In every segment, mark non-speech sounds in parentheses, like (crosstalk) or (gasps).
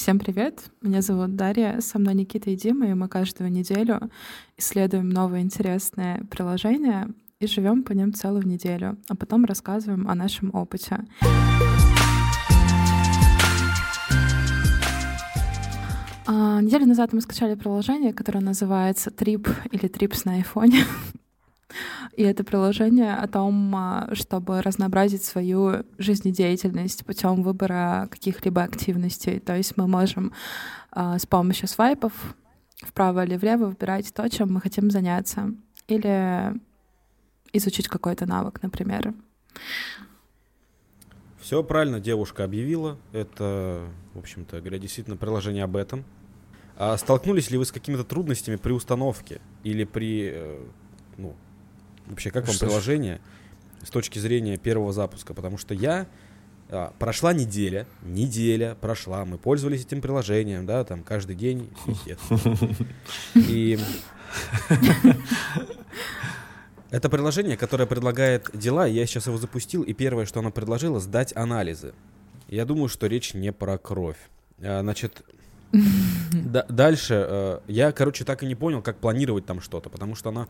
Всем привет! Меня зовут Дарья, со мной Никита и Дима, и мы каждую неделю исследуем новые интересные приложения и живем по ним целую неделю, а потом рассказываем о нашем опыте. А, неделю назад мы скачали приложение, которое называется Trip или Trips на айфоне. (laughs) И это приложение о том, а, чтобы разнообразить свою жизнедеятельность путем выбора каких-либо активностей. То есть мы можем а, с помощью свайпов вправо или влево выбирать то, чем мы хотим заняться. Или изучить какой-то навык, например. Все правильно девушка объявила. Это, в общем-то говоря, действительно приложение об этом. А столкнулись ли вы с какими-то трудностями при установке или при, э, ну, вообще как вам Что приложение с точки зрения первого запуска? Потому что я а, прошла неделя, неделя прошла, мы пользовались этим приложением, да, там каждый день, И (laughs) это приложение, которое предлагает дела, я сейчас его запустил, и первое, что оно предложило, сдать анализы. Я думаю, что речь не про кровь. А, значит, (laughs) дальше э, я, короче, так и не понял, как планировать там что-то, потому что она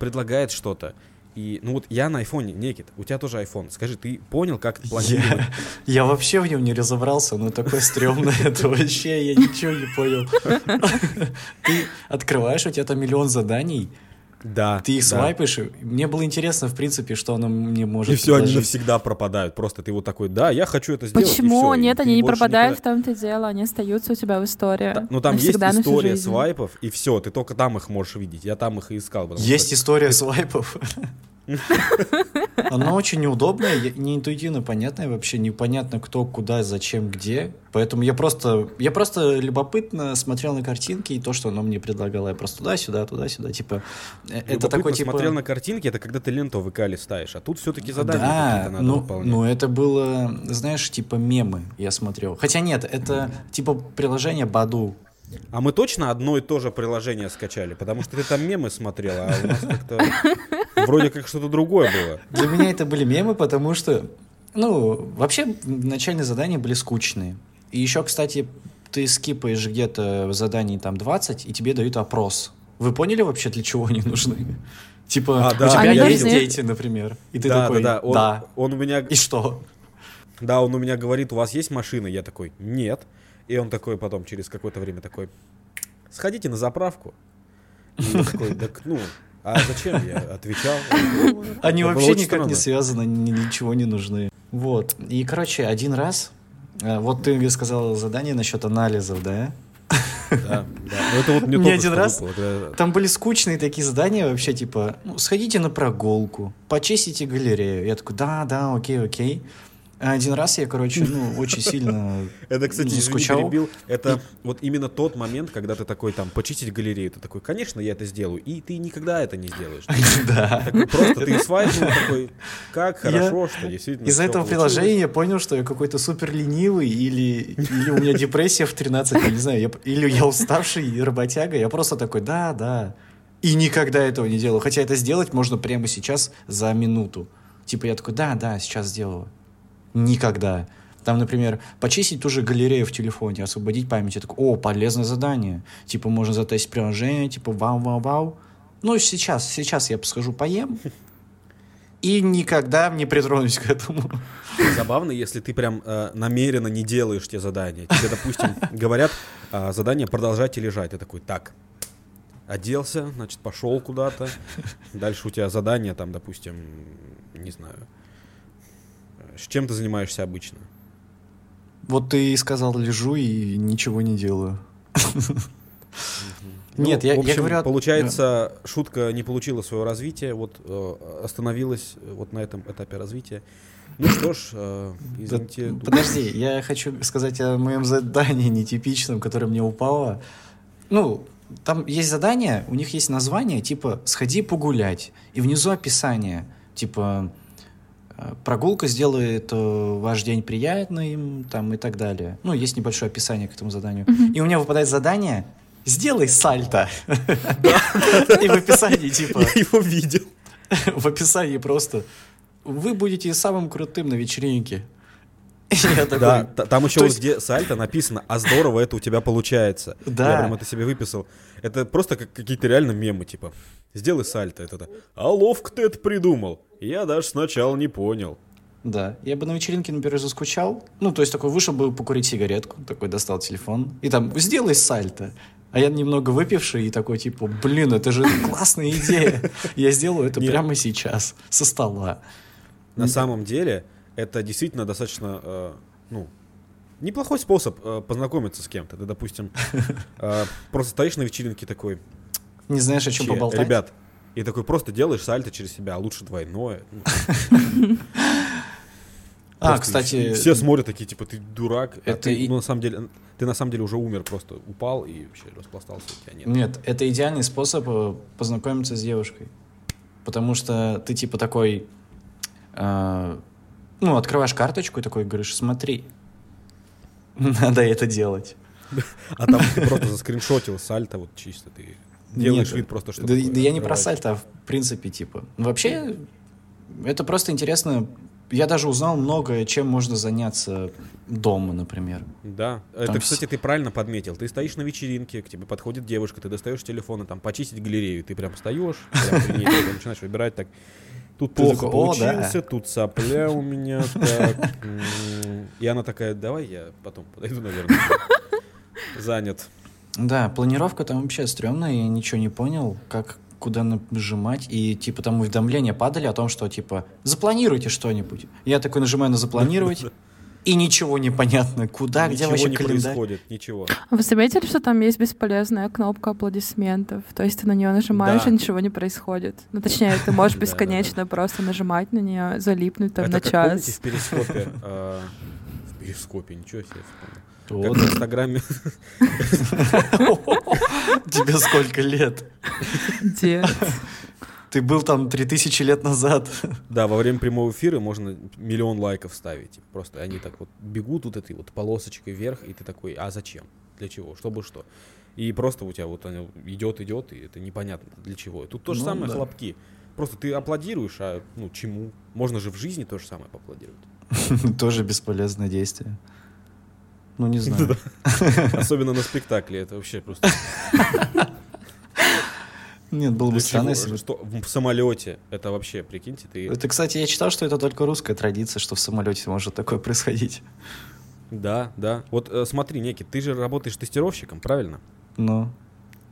предлагает что-то. И, ну вот я на айфоне, Некит, у тебя тоже iPhone. Скажи, ты понял, как планировать? Я, (laughs) я вообще в нем не разобрался, но такой стрёмный, (laughs) это вообще, я ничего не понял. (laughs) Ты открываешь, у тебя там миллион заданий, да. Ты их да. свайпаешь. Мне было интересно, в принципе, что оно мне может И все, они навсегда пропадают. Просто ты вот такой, да, я хочу это сделать. Почему? Нет, и они не пропадают никогда... в том-то дело. Они остаются у тебя в истории. Да, ну там навсегда, есть история свайпов, и все, ты только там их можешь видеть. Я там их и искал. Есть что... история свайпов. (laughs) (laughs) Оно очень неудобное, не интуитивно понятное, вообще непонятно кто, куда, зачем, где. Поэтому я просто, я просто любопытно смотрел на картинки и то, что оно мне предлагало. Я просто туда-сюда, туда-сюда, типа... Э, это такой, типа... смотрел на картинки, это когда ты ленту в ВК листаешь, а тут все-таки задания да, какие-то надо ну, выполнять. ну это было, знаешь, типа мемы я смотрел. Хотя нет, это типа приложение Баду. А мы точно одно и то же приложение скачали? Потому что ты там мемы смотрела, а у нас как-то вроде как что-то другое было. Для меня это были мемы, потому что, ну, вообще начальные задания были скучные. И еще, кстати, ты скипаешь где-то в задании там 20, и тебе дают опрос. Вы поняли вообще, для чего они нужны? Типа, а, да. у тебя они есть дети, например. И ты да, такой, да, да. Он, да. Он у меня... И что? Да, он у меня говорит, у вас есть машина? Я такой, нет. И он такой потом, через какое-то время такой, сходите на заправку. И я такой, так, ну, а зачем я отвечал? Они вообще никак не связаны, ничего не нужны. Вот. И, короче, один раз, э, вот ты сказал задание насчет анализов, да? Да, да. Но это вот не один раз. Выпало, Там были скучные такие задания вообще, типа, ну, сходите на прогулку, почистите галерею. Я такой, да, да, окей, окей. Один раз я, короче, ну, очень сильно (laughs) Это, кстати, скучал. перебил. Это вот именно тот момент, когда ты такой, там, почистить галерею. Ты такой, конечно, я это сделаю. И ты никогда это не сделаешь. (laughs) Да. Просто ты (laughs) свайпнул такой, как хорошо, что действительно Из этого приложения я понял, что я какой-то супер ленивый или, или у меня депрессия в 13, я не знаю, или я уставший работяга. Я просто такой, да, да. И никогда этого не делаю. Хотя это сделать можно прямо сейчас за минуту. Типа я такой, да, да, сейчас сделаю. Никогда. Там, например, почистить ту же галерею в телефоне, освободить память. Я такой, о, полезное задание. Типа, можно затестить приложение, типа, вау-вау-вау. Ну, сейчас, сейчас я схожу поем, и никогда не притронусь к этому. Забавно, если ты прям э, намеренно не делаешь те задания. Тебе, допустим, говорят, э, задание продолжайте лежать. Ты такой, так, оделся, значит, пошел куда-то. Дальше у тебя задание там, допустим, не знаю, чем ты занимаешься обычно? Вот ты сказал, лежу и ничего не делаю. Нет, ну, я, общем, я говорю... Получается, шутка не получила своего развития, вот э, остановилась вот на этом этапе развития. Ну что ж, э, извините. Да, подожди, я хочу сказать о моем задании нетипичном, которое мне упало. Ну, там есть задание, у них есть название, типа «Сходи погулять», и внизу описание, типа прогулка сделает э, ваш день приятным, там и так далее. Ну, есть небольшое описание к этому заданию. Mm-hmm. И у меня выпадает задание «Сделай сальто». (laughs) И в описании типа... Я (laughs) его видел. (laughs) В описании просто «Вы будете самым крутым на вечеринке». Такой, Да, та- там еще вот есть- где сальто написано, а здорово это у тебя получается. Да. Я прям это себе выписал. Это просто как какие-то реально мемы, типа. Сделай сальто, это, это. А ловко ты это придумал. Я даже сначала не понял. Да, я бы на вечеринке, например, заскучал. Ну, то есть такой вышел бы покурить сигаретку, такой достал телефон. И там, сделай сальто. А я немного выпивший и такой, типа, блин, это же классная идея. Я сделаю это Нет. прямо сейчас, со стола. На самом деле, это действительно достаточно, э, ну, неплохой способ э, познакомиться с кем-то. Ты, допустим, э, просто стоишь на вечеринке такой, Не знаешь, о чем «Че, поболтать? ребят, и такой просто делаешь сальто через себя, а лучше двойное. Ну, (laughs) А, кстати, все смотрят такие, типа, ты дурак. а Это ну, на самом деле, ты на самом деле уже умер, просто упал и вообще распластался, у тебя нет. Нет, это идеальный способ э, познакомиться с девушкой. Потому что ты типа такой, э, ну, открываешь карточку и такой говоришь, смотри, (laughs) надо это делать. (laughs) А там ты просто заскриншотил сальто, вот чисто ты делаешь Нет, вид просто, что Да, да я не про сальто, а в принципе, типа. Вообще, это просто интересно. Я даже узнал многое, чем можно заняться дома, например. Да, Там это, кстати, ты правильно подметил. Ты стоишь на вечеринке, к тебе подходит девушка, ты достаешь телефон, и там почистить галерею. Ты прям встаешь, прям при ней такой начинаешь выбирать так. Тут Ты плохо такой, «О, да». получился, тут сопля у меня. так. И она такая, давай я потом подойду, наверное. (laughs) Занят. Да, планировка там вообще стрёмная, я ничего не понял, как куда нажимать, и типа там уведомления падали о том, что типа запланируйте что-нибудь. Я такой нажимаю на запланировать, (laughs) и ничего не понятно, куда, где Ничего вообще не календарь. происходит, ничего. Вы заметили, что там есть бесполезная кнопка аплодисментов? То есть ты на нее нажимаешь, Да. и ничего не происходит. Ну, точнее, ты можешь (laughs) бесконечно просто нажимать на нее, залипнуть там на час. в перископе? а, В перископе, ничего себе. Вот. Как в Инстаграме. (laughs) Тебе сколько лет? Где? Ты был там 3000 лет назад. Да, во время прямого эфира можно миллион лайков ставить. Просто они так вот бегут вот этой вот полосочкой вверх, и ты такой, а зачем? Для чего? Чтобы что? И просто у тебя вот оно идет, идет, и это непонятно для чего. И Тут то же Ну самое да. хлопки. Просто ты аплодируешь, а ну чему? Можно же в жизни то же самое поаплодировать. (laughs) Тоже бесполезное действие. Ну, не знаю. Особенно на спектакле. Это вообще просто... Нет, было бы странно, если бы... Что в самолете? Это вообще, прикиньте, ты... Это, кстати, я читал, что это только русская традиция, что в самолете может такое происходить. Да, да. Вот э, смотри, Некий, ты же работаешь тестировщиком, правильно? Ну,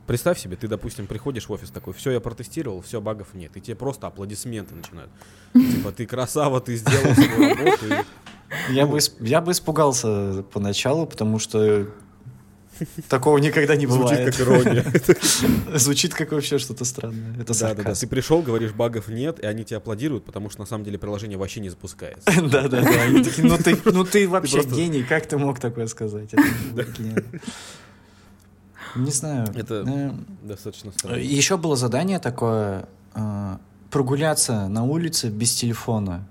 Представь себе, ты, допустим, приходишь в офис такой, все, я протестировал, все, багов нет. И тебе просто аплодисменты начинают. Типа, ты красава, ты сделал свою работу. Я бы, я бы испугался поначалу, потому что такого никогда не Звучит бывает. как ирония. (laughs) Звучит как вообще что-то странное. Это Да, да, да. Ты пришел, говоришь, багов нет, и они тебе аплодируют, потому что на самом деле приложение вообще не запускается. (laughs) Да, да, да. Они такие, ну ты, ну ты (laughs) вообще гений, как ты мог такое сказать? Не знаю. Это достаточно странно. Еще было задание такое э, прогуляться на улице без телефона.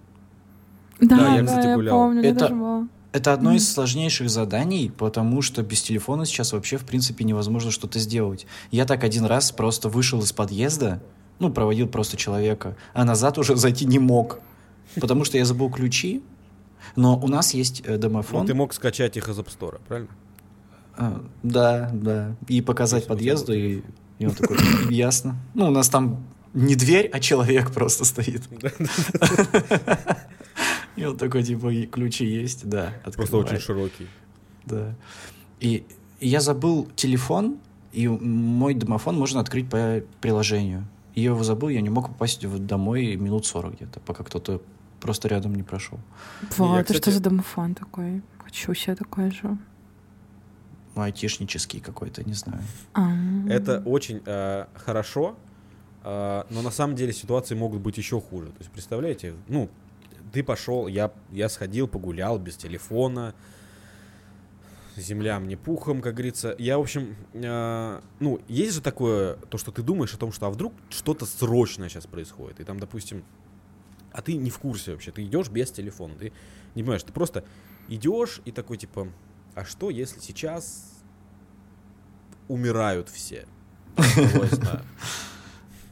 Да, я, да, кстати, я гулял. помню, я Это- даже была. Это одно из сложнейших заданий, потому что без телефона сейчас вообще, в принципе, невозможно что-то сделать. Я так один раз просто вышел из подъезда, ну, проводил просто человека, а назад уже (laughs) зайти не мог, потому что я забыл ключи, но у нас есть э, Ну, домофон. ты мог скачать их из App Store, правильно? А, да, да. И показать Если подъезду, и, и он такой, (laughs) ясно. Ну, у нас там не дверь, а человек просто стоит. (laughs) И он такой, типа, «И ключи есть, да. Просто очень открывай». широкий. Да. И и я забыл телефон, и мой домофон можно открыть по приложению. И я его забыл, я не мог попасть домой минут 40 где-то, пока кто-то просто рядом не прошел. Я, это что кстати- за домофон такой? Хочу себе такой же. Ну, айтишнический какой-то, не знаю. А. Это очень э, хорошо, э, но на самом деле ситуации могут быть еще хуже. То есть, представляете, ну, ты пошел, я, я сходил, погулял без телефона, земля мне пухом, как говорится. Я, в общем, э, ну, есть же такое, то, что ты думаешь о том, что а вдруг что-то срочное сейчас происходит, и там, допустим, а ты не в курсе вообще, ты идешь без телефона, ты не понимаешь, ты просто идешь и такой, типа, а что, если сейчас умирают все? (laughs)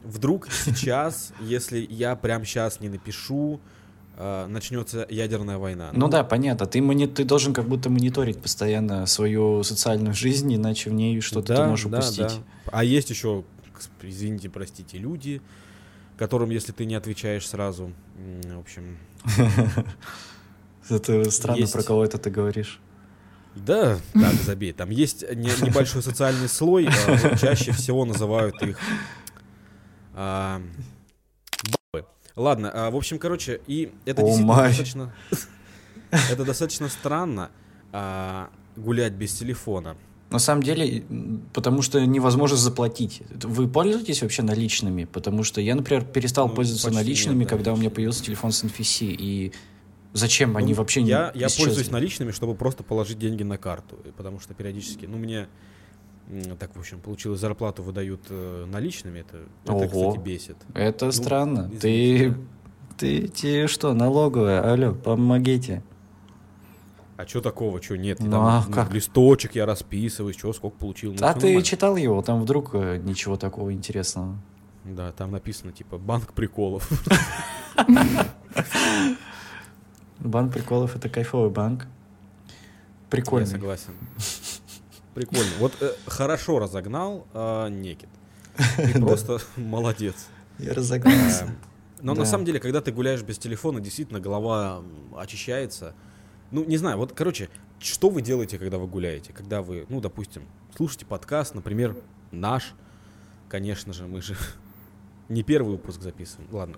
Вдруг сейчас, если я прям сейчас не напишу, э, начнется ядерная война. Ну да, понятно. Ты, мони... ты должен как будто мониторить постоянно свою социальную жизнь, иначе в ней что-то да, ты можешь да, упустить. да. А есть еще, извините, простите, люди, которым, если ты не отвечаешь сразу, в общем, (laughs) Это странно, про кого это ты говоришь. Да, так, забей. Там есть не- небольшой социальный слой, а, вот чаще всего называют их а. Ладно, а, в общем, короче, и это действительно май. достаточно... (laughs) Это достаточно странно а, гулять без телефона. На самом деле, потому что невозможно заплатить. Вы пользуетесь вообще наличными? Потому что я, например, перестал Ну, пользоваться наличными, нет, да, когда у меня появился телефон с NFC. И зачем они Ну, вообще не Я, я исчезли? пользуюсь наличными, чтобы просто положить деньги на карту. Потому что периодически, ну, мне м, так, в общем, получилось, зарплату выдают э, наличными. Это, это Ого. кстати, бесит. Это Ну, странно. извините, Ты, ты, тебе что, налоговая? Алло, помогите. А что такого, что нет? Ну, Там, а ну, как? Листочек я расписываюсь, что, сколько получил. ну, а ты нормально. читал его? Там вдруг э, ничего такого интересного. Да, там написано, типа, банк приколов. Банк приколов это кайфовый банк. Я Прикольный. согласен. Прикольно. Вот э, хорошо разогнал а, Некит. Ты (laughs) просто (laughs) молодец. Я разогнался. Эм, Но на самом деле, когда ты гуляешь без телефона, действительно голова очищается. Ну, не знаю, вот, короче, что вы делаете, когда вы гуляете? Когда вы, ну, допустим, слушаете подкаст, например, наш, конечно же, мы же (laughs) не первый выпуск записываем. Ладно.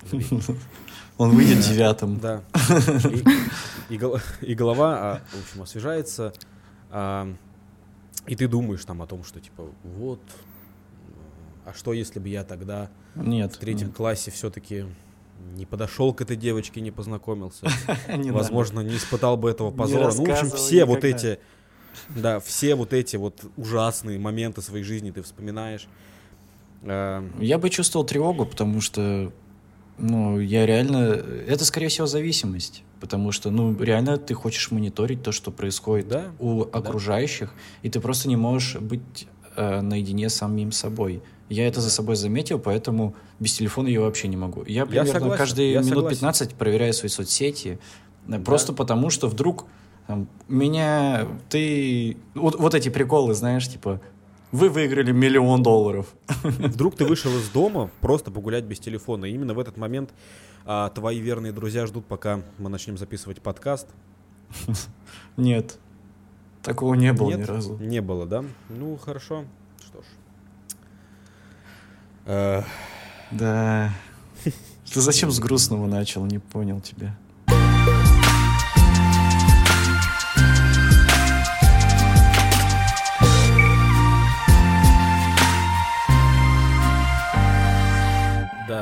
Он выйдет девятым. Да. И голова, а, в общем, освежается. И ты думаешь там о том, что типа вот, а что если бы я тогда Нет. в третьем нет. классе все-таки не подошел к этой девочке, не познакомился, (laughs) возможно, не испытал бы этого позора. Ну, в общем, все вот эти, да, все вот эти вот ужасные моменты своей жизни ты вспоминаешь. Надо. Я бы чувствовал тревогу, потому что, ну, я реально... Это, скорее всего, зависимость. Потому что, ну, реально ты хочешь мониторить то, что происходит Да, у окружающих, и ты просто не можешь быть э, наедине с самим собой. Я это за собой заметил, поэтому без телефона я вообще не могу. Я примерно согласен, каждые я минут согласен. 15 проверяю свои соцсети, э, просто потому что вдруг там, меня ты вот, вот эти приколы, знаешь, типа вы выиграли миллион долларов. Вдруг ты (laughs) вышел из дома просто погулять без телефона. И именно в этот момент а, твои верные друзья ждут, пока мы начнем записывать подкаст. (laughs) Нет, такого не было Нет? ни разу. Не было, да? Ну, хорошо. Что ж. Э, Да. (laughs) Ты зачем с грустного начал? Не понял тебя.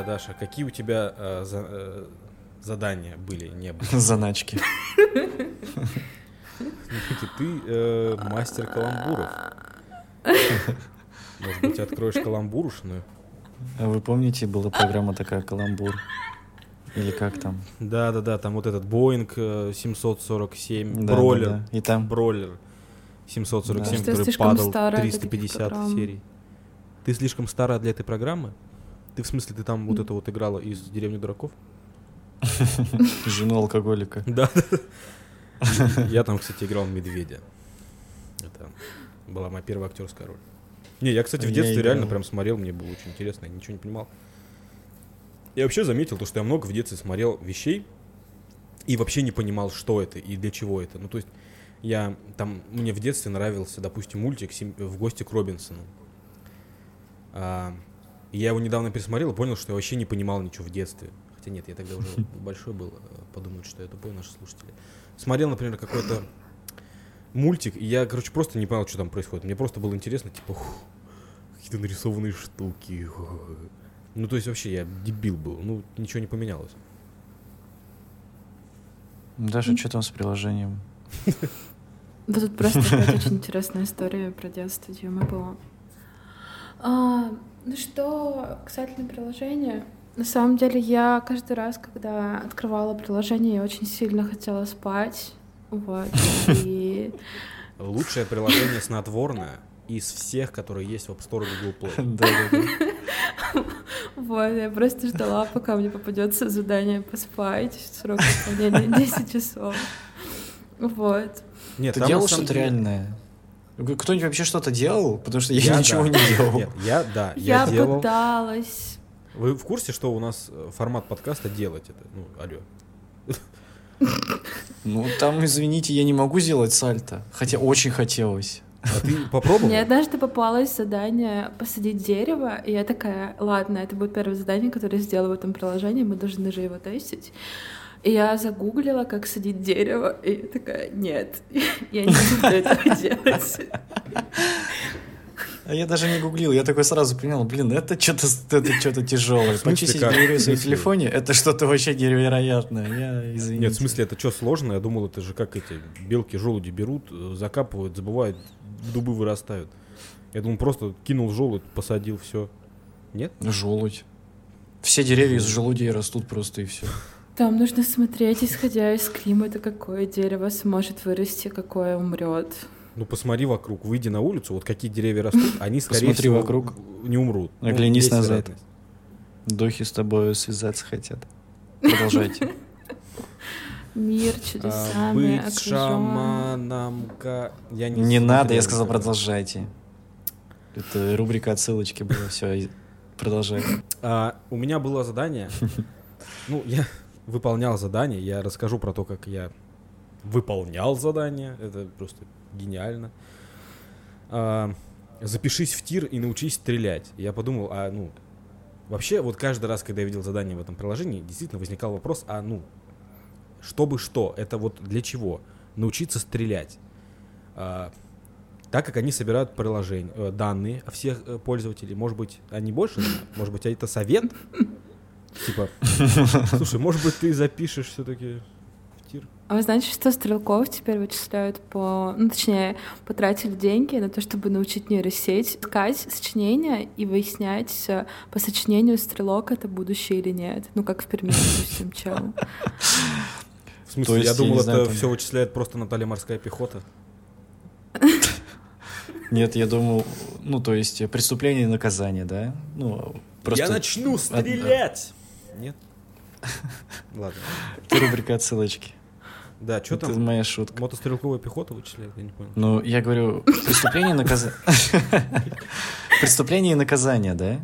Да, Даша, какие у тебя э, за- э, задания были, не (laughs) были? Заначки. Ты э, мастер каламбуров. (laughs) Может быть, откроешь каламбурушную? А вы помните, была программа такая «Каламбур»? Или как там? Да, да, да, там вот этот Боинг э, 747, Да, Бролер, да, да. И там Бролер 747, Да. Который падал старая для таких 350 программ. серий. Ты слишком старая для этой программы? Ты в смысле, ты там вот это вот играла из «Деревни дураков»? (laughs) жену алкоголика. Да. Я там, кстати, играл медведя. Это была моя первая актерская роль. Не, я, кстати, в детстве реально прям смотрел, мне было очень интересно, я ничего не понимал. Я вообще заметил, то, что я много в детстве смотрел вещей и вообще не понимал, что это и для чего это. Ну, то есть, я там, мне в детстве нравился, допустим, мультик «Сим- «В гости к Робинсону». А, я его недавно пересмотрел и понял, что я вообще не понимал ничего в детстве. Хотя нет, я тогда уже (laughs) большой был, э, подумают, что я тупой, наши слушатели. Смотрел, например, какой-то мультик, и я, короче, просто не понял, что там происходит. Мне просто было интересно, типа, «Ух, какие-то нарисованные штуки. ух». Ну, то есть вообще я дебил был, ну, ничего не поменялось. Даша, что там с приложением? (laughs) Да тут просто (laughs) очень интересная история про детство Димы была. Ну что, касательно приложения, на самом деле я каждый раз, когда открывала приложение, я очень сильно хотела спать. Вот. И (laughs) Лучшее приложение снотворное из всех, которые есть в App Store и Google Play. (laughs) Да-да-да. (laughs) Вот, я просто ждала, пока мне попадется задание поспать. Срок выполнения 10 часов. Вот. Нет, Ты делал что-то деле... реальное? Кто-нибудь вообще что-то делал? Потому что я, я ничего да. не делал. Нет, я, да, я, я делал... пыталась. Вы в курсе, что у нас э, формат подкаста делать это? Ну, алло. Ну, там, извините, я не могу сделать сальто. Хотя очень хотелось. А ты попробовал? Мне однажды попалось задание посадить дерево, и я такая, ладно, это будет первое задание, которое я сделаю в этом приложении, мы должны же его тестить. И я загуглила, как садить дерево, и я такая, нет, (laughs) я не буду этого (laughs) делать. А я даже не гуглил, я такой сразу понял, блин, это что-то это что-то тяжелое. Почистить галерею в телефоне, это что-то вообще невероятное. Я извините. Нет, в смысле, это что сложно? Я думал, это же как эти белки желуди берут, закапывают, забывают, дубы вырастают. Я думал, просто кинул желудь, посадил, все. Нет? Желудь. Все деревья из желудей растут просто и все. Там нужно смотреть, исходя из климата, какое дерево сможет вырасти, какое умрет. Ну посмотри вокруг, выйди на улицу, вот какие деревья растут, (laughs) они скорее Посмотри всего вокруг. не умрут. Ну, Оглянись ну, назад. Духи с тобой связаться хотят. Продолжайте. (laughs) Мир чудесами а, Быть шаманом... Я не не надо, я сказал продолжайте. Это рубрика отсылочки была, все, продолжай. А, у меня было задание. (laughs) Ну, я выполнял задание, я расскажу про то, как я выполнял задание. Это просто гениально. А, запишись в тир и научись стрелять. Я подумал, а ну, вообще вот каждый раз, когда я видел задание в этом приложении, действительно возникал вопрос, а ну, чтобы что, это вот для чего? Научиться стрелять. А, так как они собирают приложение, э, данные о всех э, пользователей, может быть, они больше? Может быть, это совет? Типа, (laughs) слушай, может быть, ты запишешь все-таки а вы знаете, что стрелков теперь вычисляют по... Ну, точнее, потратили деньги на то, чтобы научить нейросеть искать сочинения и выяснять э, по сочинению стрелок это будущее или нет. Ну, как в Перми, допустим, чел. (laughs) В смысле, я думал, это все вычисляет просто Наталья морская пехота. (laughs) Нет, я думал, ну, то есть преступление и наказание, да? Ну, просто... Я начну стрелять! Нет? (laughs) Ладно. Это рубрика отсылочки. Да, что там? Это моя шутка. Мотострелковая пехота вычисляет, я не понял. Ну, я говорю, преступление и наказание. (laughs) Преступление и наказание, да?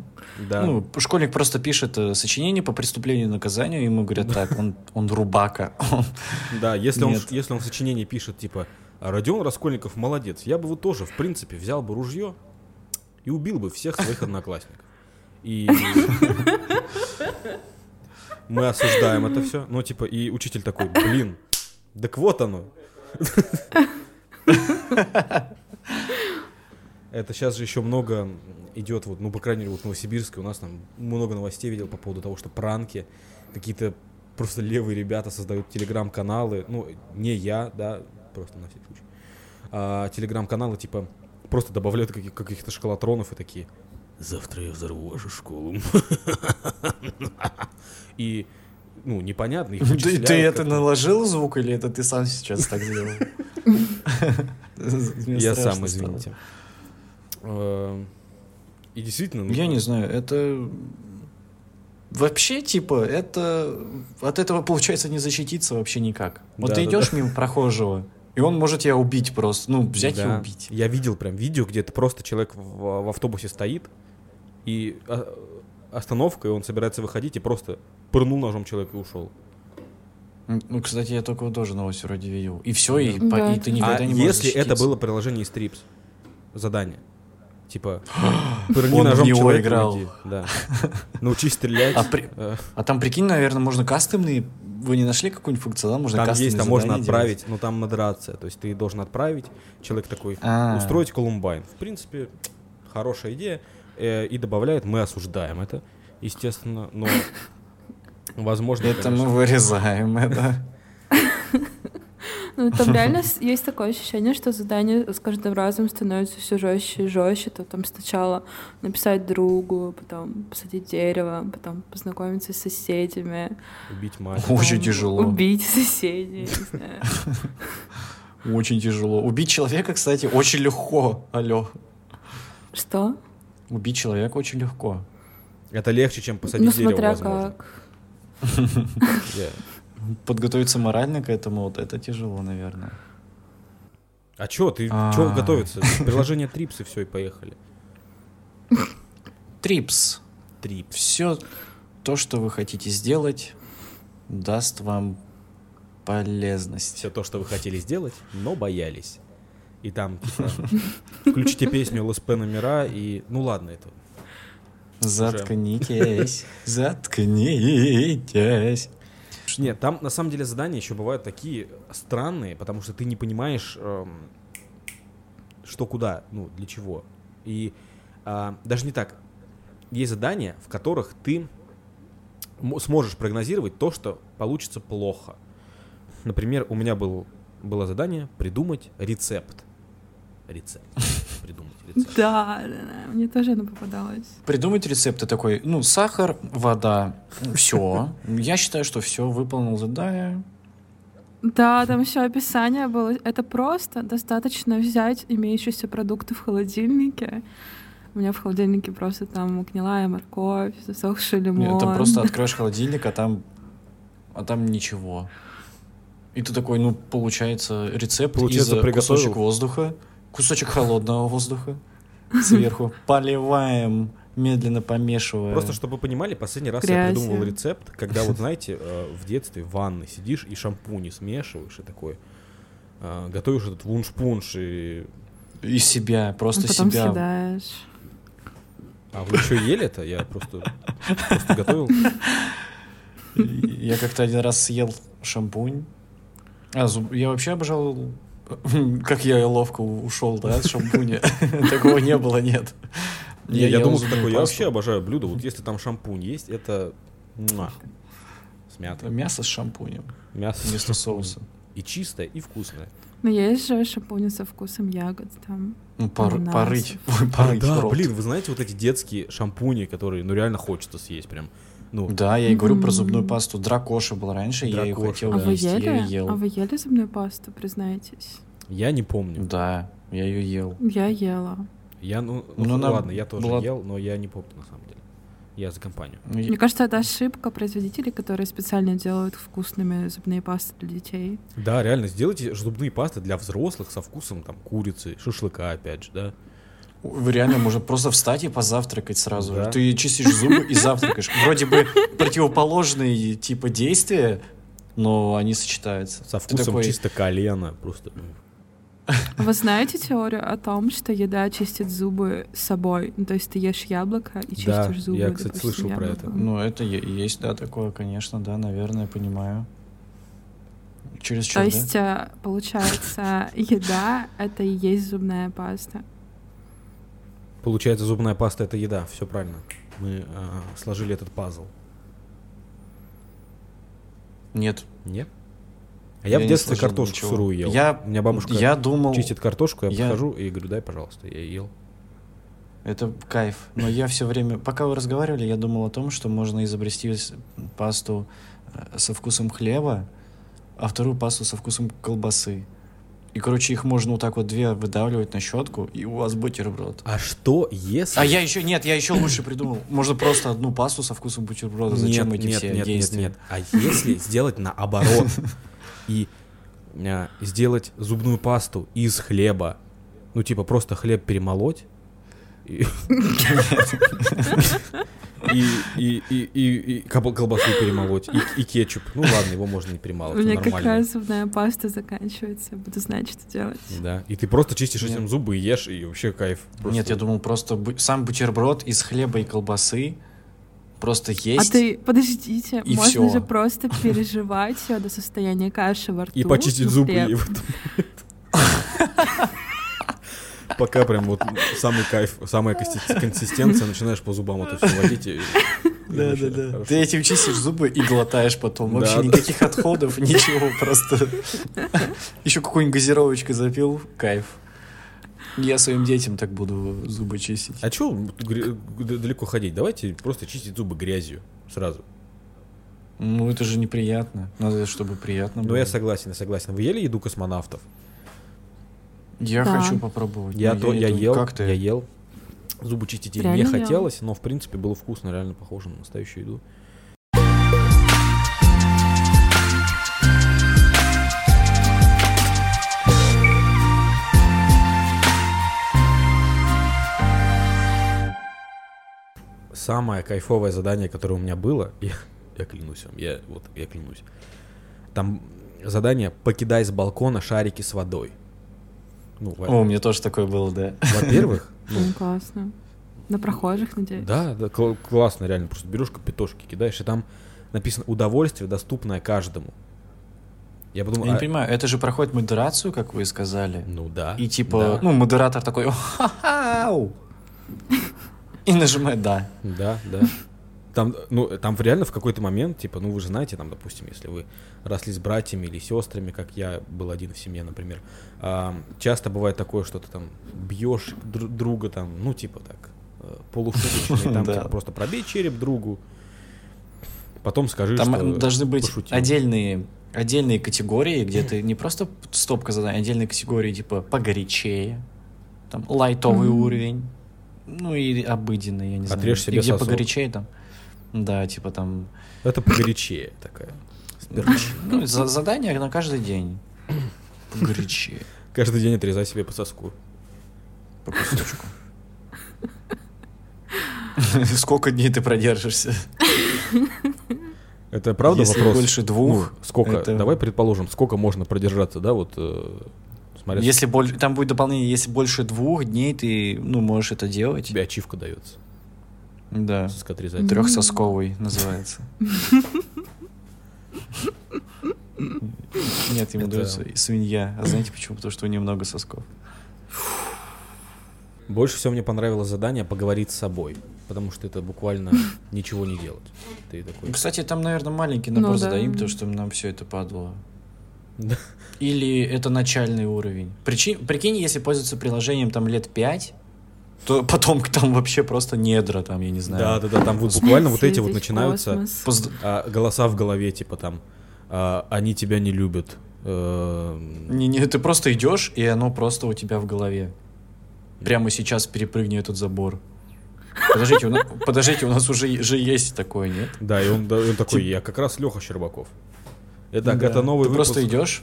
Да. Ну, школьник просто пишет э, сочинение по преступлению и наказанию, и ему говорят, так, он, он рубака. (laughs) Да, если он, если он в сочинении пишет, типа, «А Родион Раскольников молодец, я бы вот тоже, в принципе, взял бы ружье и убил бы всех своих одноклассников. И мы осуждаем это все. Ну, типа, и учитель такой, блин, так вот оно. Это сейчас же еще много идет, вот, ну, по крайней мере, вот в Новосибирске у нас там много новостей видел по поводу того, что пранки, какие-то просто левые ребята создают телеграм-каналы, ну, не я, да, просто на всякий случай, а телеграм-каналы, типа, просто добавляют каких- каких-то школотронов и такие, завтра я взорву вашу школу. (laughs) И ну, непонятно. Их ты, ты это наложил звук или это ты сам сейчас так сделал? (laughs) Я сам, извините. Эм, и действительно... Я не знаю, это... Вообще, типа, это... От этого, получается, не защититься вообще никак. Вот ты идешь мимо прохожего, и он может тебя убить просто, ну, взять и убить. Я видел прям видео, где это просто человек в автобусе стоит, и а, остановка, и он собирается выходить, и просто пырнул ножом человека и ушел. Ну, кстати, я только тоже новость вроде видел. И все, и, да. и ты никогда а не можешь если это было приложение из Трипс, задание, типа, (gasps) пырни Он ножом в него играл. Иди. Да. Научись стрелять. А, при... А там, прикинь, наверное, можно кастомные... Вы не нашли какую-нибудь функционал? Можно там есть, там можно отправить, делать? но там модерация. То есть ты должен отправить, человек такой, А-а-а. устроить Колумбайн. В принципе, хорошая идея. Э, и добавляет, мы осуждаем это, естественно, но (laughs) возможно... Это мы вырезаем, это. (laughs) Ну, там реально есть такое ощущение, что задание с каждым разом становится все жестче и жестче. То там сначала написать другу, потом посадить дерево, потом познакомиться с соседями. Убить мать. Очень тяжело. Убить соседей, не знаю. (laughs) Очень тяжело. Убить человека, кстати, очень легко. Алло. Что? Убить человека очень легко. Это легче, чем посадить Ну, дерево, смотря возможно. как. Подготовиться морально к этому, вот это тяжело, наверное. А чё, ты А. чё готовиться? Приложение Treeps и все, и поехали. Treeps. Трипс. Все то, что вы хотите сделать, даст вам полезность. Все то, что вы хотели сделать, но боялись. И там, типа, включите песню ЛСП номера и... Ну ладно, это... Заткнитесь, (laughs) заткнитесь. Нет, там на самом деле задания еще бывают такие странные, потому что ты не понимаешь, эм, что куда, ну, для чего. И а, даже не так. Есть задания, в которых ты мо- сможешь прогнозировать то, что получится плохо. Например, у меня был, было задание придумать рецепт. Рецепт. Рецепт. Да, да, да, мне тоже оно попадалось. Придумать рецепты такой, ну, сахар, вода, все. Я считаю, что все, выполнил задание. Да, там еще описание было. Это просто достаточно взять имеющиеся продукты в холодильнике. У меня в холодильнике просто там гнилая морковь, засохший лимон. Нет, там просто (laughs) откроешь холодильник, а там, а там ничего. И ты такой, ну, получается, рецепт Получается, из приготовил. кусочек воздуха, кусочек холодного воздуха сверху. Поливаем, медленно помешивая. Просто чтобы вы понимали, последний раз я Грязью. придумывал рецепт, когда вот, знаете, э, в детстве в ванной сидишь и шампуни смешиваешь, и такой э, готовишь этот вунш-пунш, и... Из себя, А просто потом себя. съедаешь. А вы еще ели это? Я просто, просто готовил. Я как-то один раз съел шампунь. А, зуб- я вообще обожал, (laughs) как я ловко ушел, да, от шампуня. (laughs) Такого не было, нет. Не, я, думал, зубную такой, я вообще обожаю блюдо. Вот если там шампунь есть, это с мятой. Мясо с шампунем Мясо вместо шампунем. соуса. И чистое, и вкусное. Но есть же шампуни со вкусом ягод там. Ну, пор- порыть. (laughs) порыть в да, рот. блин, вы знаете вот эти детские шампуни, которые, ну, реально хочется съесть прям. Ну, Да, я и говорю про Мгм. зубную пасту. Дракоша был раньше, я ее Дракоша, хотел А есть, я ее ели? ел. А вы ели зубную пасту, признайтесь? я не помню. Да, я ее ел. Я ела. Я, ну, ну, Ну, она ладно, я тоже была- ел, но я не помню на самом деле. Я за компанию. Ну, я- Мне кажется, это ошибка производителей, которые специально делают вкусными зубные пасты для детей. Да, реально, сделайте зубные пасты для взрослых со вкусом там курицы, шашлыка, опять же, да. Вы реально можно просто встать и позавтракать сразу. Да. Ты чистишь зубы и завтракаешь. Вроде бы противоположные типа действия, но они сочетаются. Со вкусом такой, чисто колено, просто. Вы знаете теорию о том, что еда чистит зубы с собой? Ну, то есть ты ешь яблоко и чистишь Да, зубы. я, кстати, допустим, слышал про это. яблоком. Ну, это есть, да, такое, конечно, да, наверное, понимаю. Через То есть, э, получается, еда — это и есть зубная паста. Получается, зубная паста это еда, все правильно. Мы а, сложили этот пазл. Нет. Нет? А я, в не детстве картошку ничего. сырую ел. Я, У меня бабушка я думал, чистит картошку, я, я- подхожу и говорю, дай, пожалуйста, я ел. это кайф. Но я все время, пока вы разговаривали, я думал о том, что можно изобрести пасту э, со вкусом хлеба, а вторую пасту со вкусом колбасы. И, короче, их можно вот так вот две выдавливать на щетку, и у вас бутерброд. А что если... А я еще, нет, я еще лучше придумал. Можно просто одну пасту со вкусом бутерброда. Зачем нет, эти нет, все нет, нет, действия? нет. А если сделать наоборот и а, сделать зубную пасту из хлеба, ну типа просто хлеб перемолоть (laughs) (laughs) и и, и, и, и- колбасу перемолоть, и, и кетчуп. Ну ладно, его можно не У перемалывать, меня это как нормально. раз зубная паста заканчивается. Буду знать, что делать. Да, и ты просто чистишь Нет. этим зубы и ешь, и вообще кайф. Просто- Нет, я думал, просто бу- сам бутерброд из хлеба и колбасы просто А есть. ты, подождите, и можно всё. же просто переживать до состояния каши во рту. И почистить ну, зубы. и в этом- (laughs) Пока прям вот самый кайф, самая конси- консистенция, начинаешь по зубам это все водить. и- Да, да, да. хорошо. Ты этим чистишь зубы и глотаешь потом. Вообще да. никаких отходов, ничего, просто. Еще какой-нибудь газировочкой запил, кайф. Я своим детям так буду зубы чистить. А г- далеко ходить? Давайте просто чистить зубы грязью сразу. Ну, это же неприятно. Надо, чтобы приятно Ну, было. я согласен, я согласен. Вы ели еду космонавтов? Я Да. хочу попробовать. Я, то, я еду- ел, Как ты? я ел. Зубы чистить ей Реально не хотелось, но в принципе было вкусно, реально похоже на настоящую еду. Самое кайфовое задание, которое у меня было, (laughs) я, я клянусь вам, я вот я клянусь. Там задание покидай с балкона шарики с водой. Ну, во- О, у меня тоже такое было, да. во-первых, (laughs) ну, Ну, классно. На прохожих, надеюсь. да, да, кл- классно, реально. Просто берешь капитошки, кидаешь, и там написано удовольствие, доступное каждому. Я подумал, Я не а- понимаю, это же проходит модерацию, как вы сказали. ну да. И типа, да, ну, модератор такой, «Ха-хау!» (laughs) и нажимает «да». да, да. Там, ну, там реально в какой-то момент, типа, ну, вы же знаете, там, допустим, если вы росли с братьями или сестрами, как я был один в семье, например, а, часто бывает такое, что ты там бьешь дру- друга, там, ну, типа так, э, полушуточно, и там (laughs) типа, просто пробей череп другу, потом скажи, Там что должны быть пошутил. отдельные, отдельные категории, где ты не просто стопка заданий, а отдельные категории, типа погорячее, там лайтовый уровень, ну и обыденный, я не знаю. Отрежь И себе где сосок. погорячее там, да, типа там, Это погорячее такая. ну, за- задания на каждый день. Погорячее, Каждый день отрезай себе по соску. по кусочку. Сколько дней ты продержишься? Это правда Если вопрос? больше двух, Ну, сколько? это- Давай предположим, сколько можно продержаться, да, вот. э, смотря Если больше, там будет дополнение, если больше двух дней ты, ну, можешь это делать. тебе ачивка дается. Да. Соск отрезать. Трехсосковый называется. (laughs) Нет, ему дается свинья. А знаете почему? Потому что у нее много сосков. Больше всего мне понравилось задание поговорить с собой, потому что это буквально (laughs) ничего не делать. Ты такой. Кстати, там, наверное, маленький набор Ну да. заданий, потому что нам все это падало. Да. Или это начальный уровень. Причи- Прикинь, если пользоваться приложением там лет 5, то (laughs) потом там вообще просто недра, там, я не знаю. Да, да, да, там вот буквально вот эти вот начинаются а, голоса в голове, типа там, а, они тебя не любят. э, Не, не, ты просто идешь, и оно просто у тебя в голове. Прямо сейчас перепрыгни этот забор. Подождите, у нас, (laughs) подождите, у нас уже же есть такое, нет? Да, и он, да, он такой, я как раз Леха Щербаков. Итак, Да. это новый Ты выпуск. просто идешь.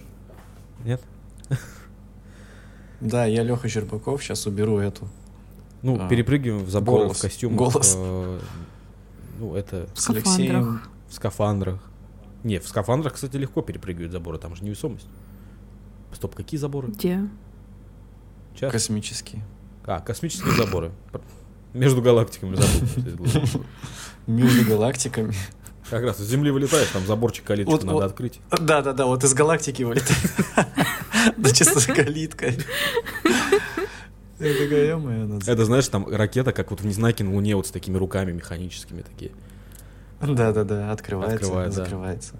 Нет? (laughs) Да, я Леха Щербаков, сейчас уберу эту. Ну, А, перепрыгиваем в заборы, голос. в костюмах. Голос. э, ну, это В скафандрах. в скафандрах. Не, в скафандрах, кстати, легко перепрыгивают заборы, там же невесомость. Стоп, какие заборы? Где? Сейчас. Космические. А, космические заборы. Между галактиками забыл. из. Между галактиками. Как раз с Земли вылетаешь, там заборчик калитку Вот- надо вот. открыть. Да, да, да, вот из галактики вылетает. (laughs) Да чисто с калиткой. Я такая, «Ё-моё, надо Это, знаешь, там ракета, как вот в Незнайке на Луне, вот с такими руками механическими такие. Да, да, да, открывается, Открывает, да. закрывается.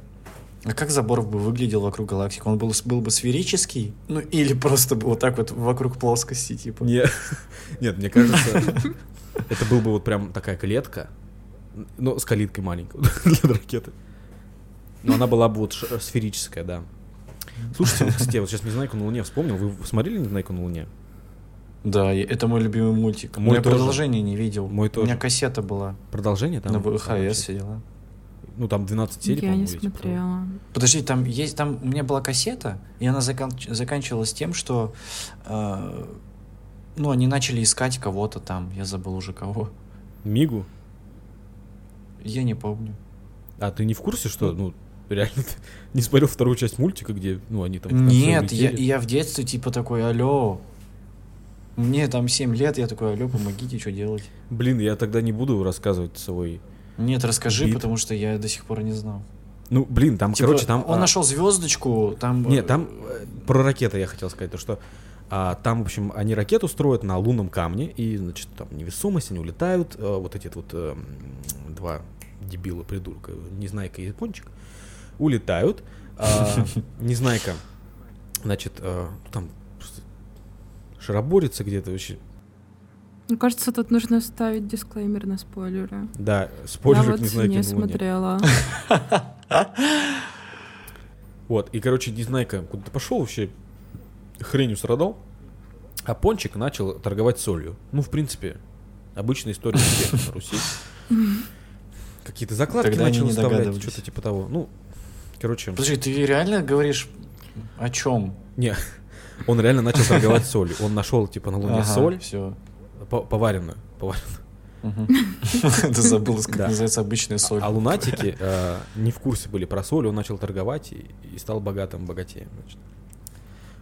А как забор бы выглядел вокруг галактики? Он был, был бы сферический? Ну, или просто бы вот так вот вокруг плоскости, типа? Не- (laughs) Нет, мне кажется, это был бы вот прям такая клетка, но с калиткой маленькой (laughs) для ракеты. Но она была бы вот сферическая, да. Слушайте, вот, кстати, вот сейчас Незнайку на Луне вспомнил. Вы смотрели Незнайку на Луне? Да, это мой любимый мультик. Мой я тоже. продолжение не видел. Мой У меня тоже. кассета была Продолжение там? на ВХС, вообще- все дела. Ну, там 12 серий, Я не типа смотрела. Подожди, там есть, там у меня была кассета, и она закан- заканчивалась тем, что, э, ну, они начали искать кого-то там, я забыл уже кого. Мигу? Я не помню. А ты не в курсе, что, ну, реально (laughs) ты не смотрел вторую часть мультика, где, ну, они там... Нет, я, я в детстве типа такой, алло, мне там 7 лет, я такой, алло, помогите, что делать? Блин, я тогда не буду рассказывать свой... Нет, расскажи, Бит. потому что я до сих пор не знал. Ну, блин, там, Типа, короче, там... Он а, нашел звездочку, там... Нет, там э, про ракеты я хотел сказать, то что а, там, в общем, они ракету строят на лунном камне, и, значит, там невесомость, они улетают, э, вот эти вот э, м, два дебила, придурка, Незнайка и Япончик, улетают, а, Незнайка, значит, э, там просто шароборится где-то вообще, Мне кажется, тут нужно ставить дисклеймер на спойлеры. да, Я спойлер вот не на Луне. смотрела. (laughs) Вот, и, короче, Незнайка куда-то пошел вообще, хренью страдал, а Пончик начал торговать солью. Ну, в принципе, Обычная история всех на Руси. (laughs) Какие-то закладки Тогда начал не вставлять, что-то типа того. Ну, короче, Подожди, ты реально говоришь о чем? не, он реально начал торговать солью. Он нашел типа на Луне соль все. по- поваренную, поваренную. (laughs) Ты забыл, как называется обычная соль. А лунатики э, не в курсе были про соль, он начал торговать и, стал богатым богатеем. значит.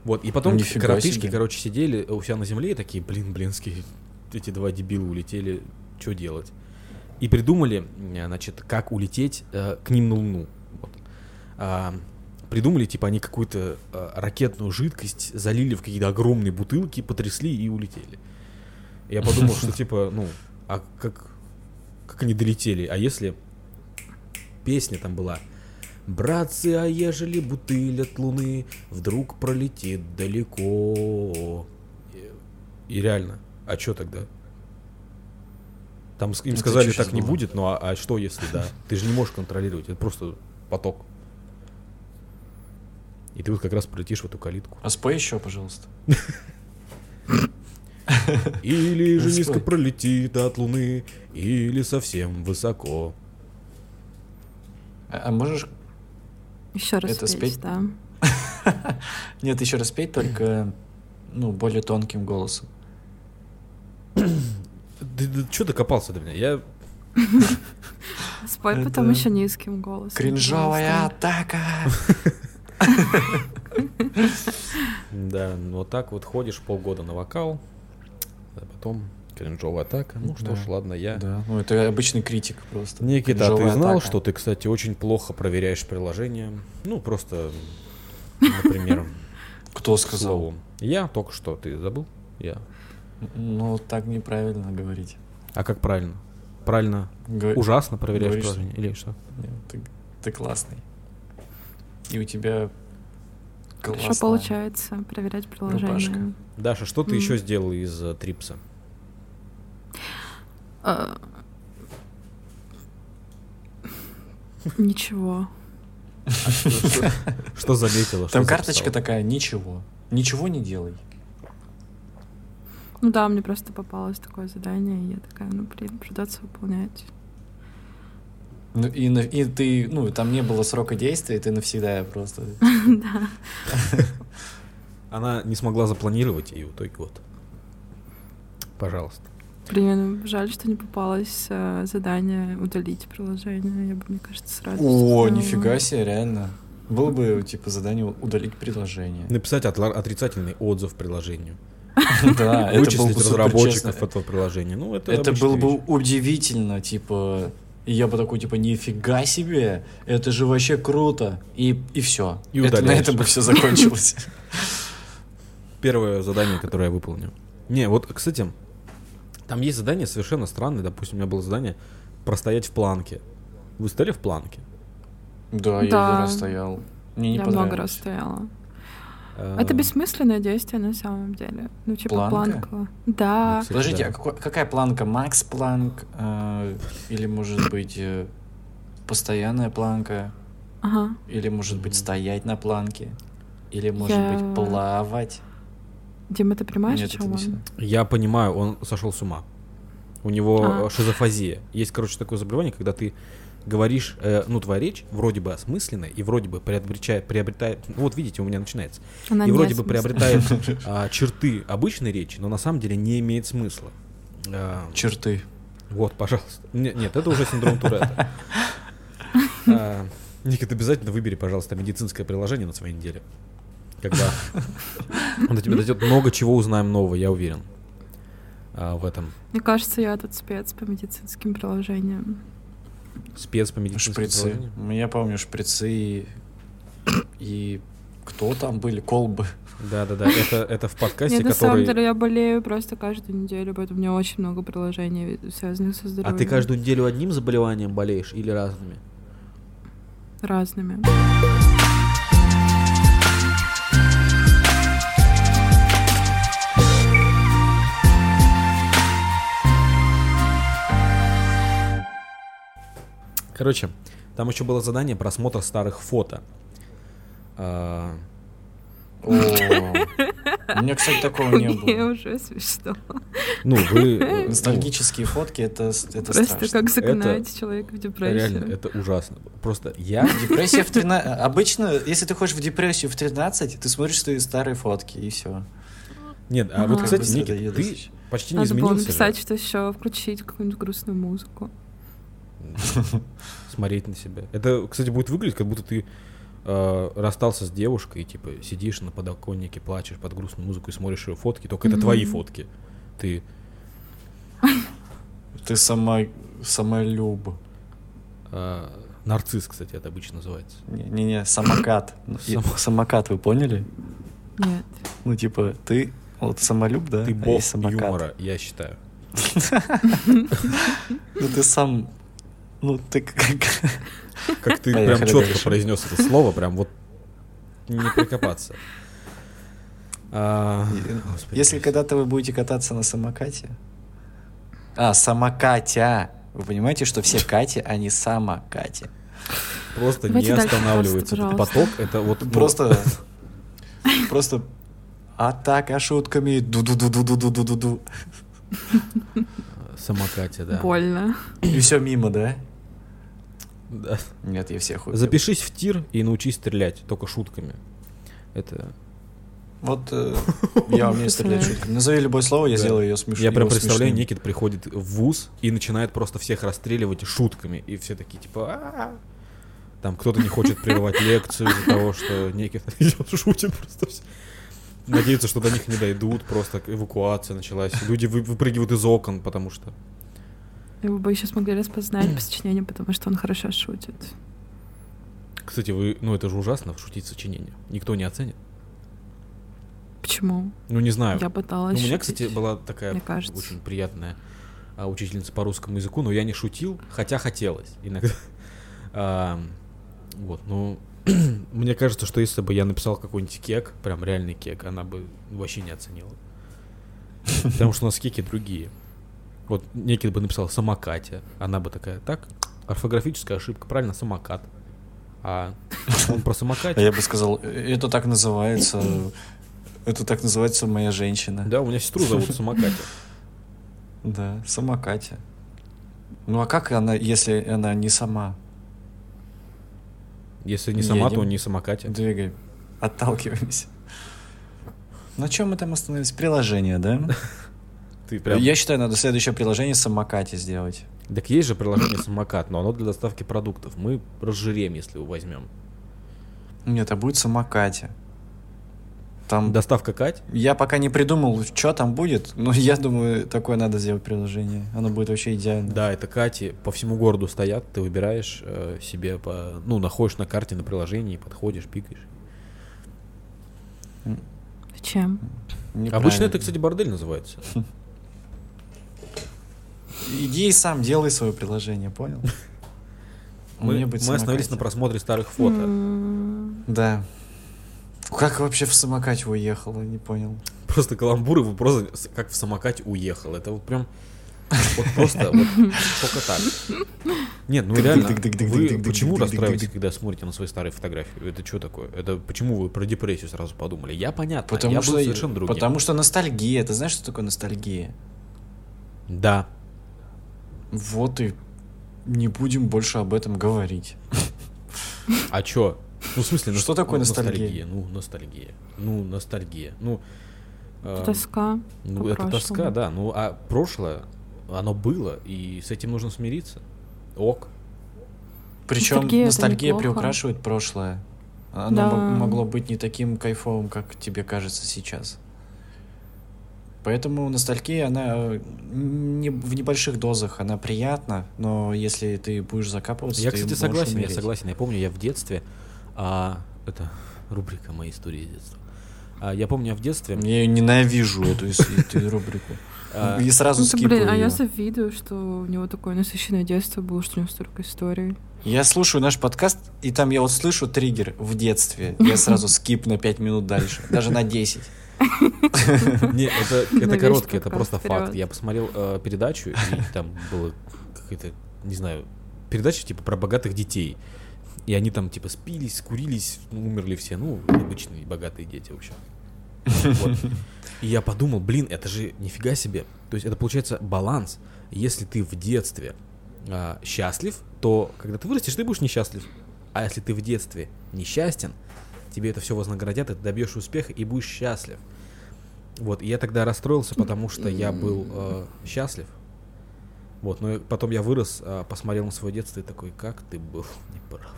Вот, и потом коротышки, короче, сидели у себя на земле и такие, блин, блинские, эти два дебила улетели, что делать? И придумали, э, значит, как улететь э, к ним на Луну. Придумали, типа, они какую-то э, ракетную жидкость залили в какие-то огромные бутылки, потрясли и улетели. Я подумал, что, типа, ну, а как, как они долетели? А если песня там была Братцы, а ежели бутыль от луны вдруг пролетит далеко. И, реально, а что тогда? Там им Это сказали, чё так не было? будет, ну а, а что если да? Ты же не можешь контролировать, это просто поток. И ты вот как раз пролетишь в эту калитку. А спой еще, пожалуйста. Или (laughs) же низко пролетит от луны, или совсем высоко. А а можешь... Еще раз Это спеть, спеть? да. (laughs) Нет, еще раз петь, только ну, более тонким голосом. Ты, что докопался до меня? Я Спой потом еще низким голосом. Кринжовая атака! (laughs) Да, вот так вот ходишь полгода на вокал, а потом кринжовая атака. Ну что ж, ладно, я... Да, ну это обычный критик просто. Никита, а ты Кринжовая знал, атака. что ты, кстати, очень плохо проверяешь приложение? Ну, просто, например, (laughs) Кто сказал? Я только что, ты забыл? Я. Ну, так неправильно говорить. А как правильно? Правильно, ужасно проверяешь говоришь, приложение? Или что? Нет, ты, ты классный. И у тебя Хорошо классная получается проверять приложение. рубашка. Даша, что ты М. еще сделал из э, Трипса? А, Ничего. (laughs) Что заметила? что Там карточка такая, ничего. Ничего не делай. Ну да, мне просто попалось такое задание, и я такая, ну блин, придется выполнять. Ну, и, на- и ты, ну, там не было срока действия, и ты навсегда просто... (laughs) Да. (laughs) Она не смогла запланировать, и в итоге вот. Пожалуйста. Блин, жаль, что не попалось э, задание удалить приложение. Я бы, мне кажется, сразу О, нифига себе, реально. Было бы, типа, задание удалить приложение. Написать отла- отрицательный отзыв приложению. (laughs) Да, это был Вычислить бы разработчиков этого приложения. Ну, это было бы удивительно, типа... И я бы такой, типа, нифига себе, это же вообще круто. И, и все. И это, на этом бы все закончилось. (laughs) Первое задание, которое я выполню. Не, вот, кстати, там есть задания совершенно странные. Допустим, у меня было задание простоять в планке. Вы стояли в планке? Да, я Да. один раз стоял. Мне не я много раз стояла. Это бессмысленное действие на самом деле. Ну, типа Планка? планка. Да. Подождите, а какой- какая планка? Макс планк? э, или, может быть, э, постоянная планка? Ага. Или, может быть, стоять на планке? Или, может Я- быть, плавать? Дима, ты понимаешь, Нет, о это чем не он? Я понимаю, он сошел с ума. У него А. шизофазия. Есть, короче, такое заболевание, когда ты говоришь, э, ну, твоя речь вроде бы осмысленная и вроде бы приобретает, приобретает ну, вот видите, у меня начинается, Она и вроде бы приобретает (laughs) а, черты обычной речи, но на самом деле не имеет смысла. А, Черты. вот, пожалуйста. Не- Нет, это уже синдром Туретта. (laughs) А, Никит, обязательно выбери, пожалуйста, медицинское приложение на своей неделе. Когда оно тебе дает много чего узнаем нового, я уверен. в этом. Мне кажется, я тут спец по медицинским приложениям. Спец по медицинским Шприцы. приложениям. Я помню шприцы и... и кто там были? Колбы. Да-да-да, это, это в подкасте, Нет, на самом который... деле я болею просто каждую неделю, поэтому у меня очень много приложений, связанных со А здоровьем. ты каждую неделю одним заболеванием болеешь или разными? Разными. Короче, там еще было задание просмотр старых фото. А, О, У меня, кстати, такого не (laughs) Мне было. уже смешно. Ну, вы... (laughs) э, Ностальгические фотки это, это Просто страшно. как загнать человека в депрессию. Реально, это ужасно. Просто я... Депрессия в 13... Обычно, если ты хочешь в депрессию в 13, ты смотришь свои старые фотки, и все. Нет, а вот, кстати, Никит, ты почти не Надо было изменился написать, же. что еще включить какую-нибудь грустную музыку. (laughs) Смотреть на себя. Это, кстати, будет выглядеть, как будто ты э, расстался с девушкой, и, типа, сидишь на подоконнике, плачешь под грустную музыку и смотришь ее фотки, только это твои фотки. Ты Ты сама, самолюб. э, нарцисс, кстати, это обычно называется. Не-не, самокат. И- Само- Самокат, вы поняли? Нет. Ну, типа, ты вот самолюб, да? Ты а бог самокат. юмора, я считаю. (laughs) Ну, ты сам... Ну, ты как... Как ты (laughs) Поехали прям четко дальше. произнес это слово, прям вот не прикопаться. А, господи, Если когда-то вы будете кататься на самокате... А, самокатя. Вы понимаете, что все Кати, они самокати. просто не Давайте дальше, останавливается этот пожалуйста. поток, это вот ну, Просто... (laughs) Просто... Атака шутками. Ду-ду-ду-ду-ду-ду-ду-ду. самокате, да. Больно. И все мимо, да? Да. Нет, я всех убил. Запишись в тир и научись стрелять, только шутками. Это Вот э, я умею стрелять (laughs) шутками. Назови любое слово, я Да. сделаю ее смешно. Я прям представляю, смешным. Никит приходит в ВУЗ и начинает просто всех расстреливать шутками. И все такие, типа. Там кто-то не хочет прерывать (laughs) лекцию из-за того, что Никит (laughs) шутит просто все. Надеются, что до них не дойдут, просто эвакуация началась. Люди вы- выпрыгивают из окон, потому что... Его бы еще смогли распознать по сочинению, потому что он хорошо шутит. Кстати, вы, ну это же ужасно, шутить сочинение. Никто не оценит. Почему? Ну, не знаю. Я Ну, пыталась у меня, шутить. кстати, была такая мне кажется. очень приятная а, учительница по русскому языку, но я не шутил, хотя хотелось иногда. (laughs) А, вот, ну, (clears throat) мне кажется, что если бы я написал какой-нибудь кек, прям реальный кек, она бы вообще не оценила. (laughs) Потому что у нас кеки другие. Вот некий бы написал самокате, она бы такая, так, орфографическая ошибка, правильно, самокат. А он про А самокате. я бы сказал, «Э, это так называется... Это так называется моя женщина. Да, у меня сестру зовут самокате. Да, самокатя. Ну а как она, если она не сама? Если не сама, Едем. то не самокате. Двигай, отталкиваемся. На чем мы там остановились? Приложение, да? (laughs) Ты прям... Я считаю, надо следующее приложение самокате сделать. Так есть же приложение самокат, но оно для доставки продуктов. Мы разжиреем, если его возьмем. Нет, а будет самокате. Там Доставка Кать? Я пока не придумал, что там будет, но я думаю, такое надо сделать приложение. Оно будет вообще идеально. Да, это Кати по всему городу стоят, ты выбираешь э, себе по, ну, находишь на карте на приложении, подходишь, пикаешь. Зачем? Неправильно. Обычно это, кстати, бордель называется. (laughs) иди и сам делай свое приложение, понял? (laughs) Мы, мы остановились на просмотре старых фото. Да. Как вообще в самокате уехала, не понял. Просто каламбур его просто как в самокате уехал. Это вот прям вот просто вот только так. Нет, ну реально, вы почему расстраиваетесь, когда смотрите на свои старые фотографии? Это что такое? Это почему вы про депрессию сразу подумали? Я понятно, потому я что, был совершенно другим. Потому что ностальгия. Ты знаешь, что такое ностальгия? Да. Вот и не будем больше об этом говорить. А чё? Ну, в смысле, Что ност- такое ну, ностальгия? Ну, ностальгия. Ну, ностальгия. Ну, э, Тоска. ну это прошлому. тоска, да. Ну, а прошлое, оно было, и с этим нужно смириться. Ок. Причем Ностальгия ностальгия, это приукрашивает прошлое. Оно Да. мо- могло быть не таким кайфовым, как тебе кажется сейчас. Поэтому ностальгия, она э, не, в небольших дозах, она приятна, но если ты будешь закапываться, Я, ты кстати, согласен, я умереть. согласен. Я помню, я в детстве, а, это рубрика моей истории детства. А, я помню, я в детстве... Я ненавижу эту, рубрику. (laughs) а, И сразу Ну, скипаю блин, а я завидую, что у него такое насыщенное детство было, что у него столько историй. Я слушаю наш подкаст, и там я вот слышу триггер в детстве. Я сразу скип на 5 минут дальше, даже на 10. (laughs) Не, это, (laughs) короткий, это просто факт. Я посмотрел э, передачу, и там было какая-то, не знаю, передача типа про богатых детей. И они там типа спились, скурились, умерли все. Ну, обычные богатые дети, в общем. Вот. И я подумал, блин, это же нифига себе. То есть это получается баланс. Если ты в детстве а, счастлив, то когда ты вырастешь, ты будешь несчастлив. А если ты в детстве несчастен, тебе это все вознаградят, и ты добьешь успеха и будешь счастлив. Вот, и я тогда расстроился, потому что я был э, счастлив. Вот, но потом я вырос, э, посмотрел на свое детство и такой, как ты был (laughs) неправ.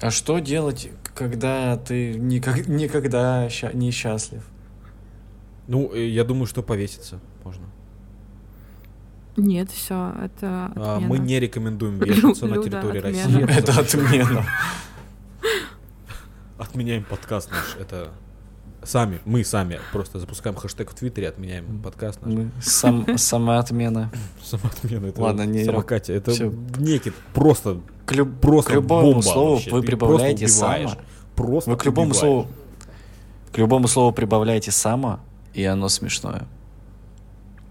А что делать, когда ты никак, никогда ща- не счастлив? Ну, э, я думаю, что повеситься можно. Нет, все, это А, мы не рекомендуем (laughs) вешаться на Люда, территории отмена. России. (laughs) Это отмена. Отменяем подкаст наш. Это сами, мы сами просто запускаем хэштег в Твиттере, отменяем подкаст наш. Мы Сам, самоотмена. Самоотмена. Это Ладно, не- самокатие. Это некий просто, К, люб- просто к любому бомба слову вообще. вы Ты прибавляете само. Просто Вы к любому убиваешь. слову к любому слову прибавляете само, и оно смешное.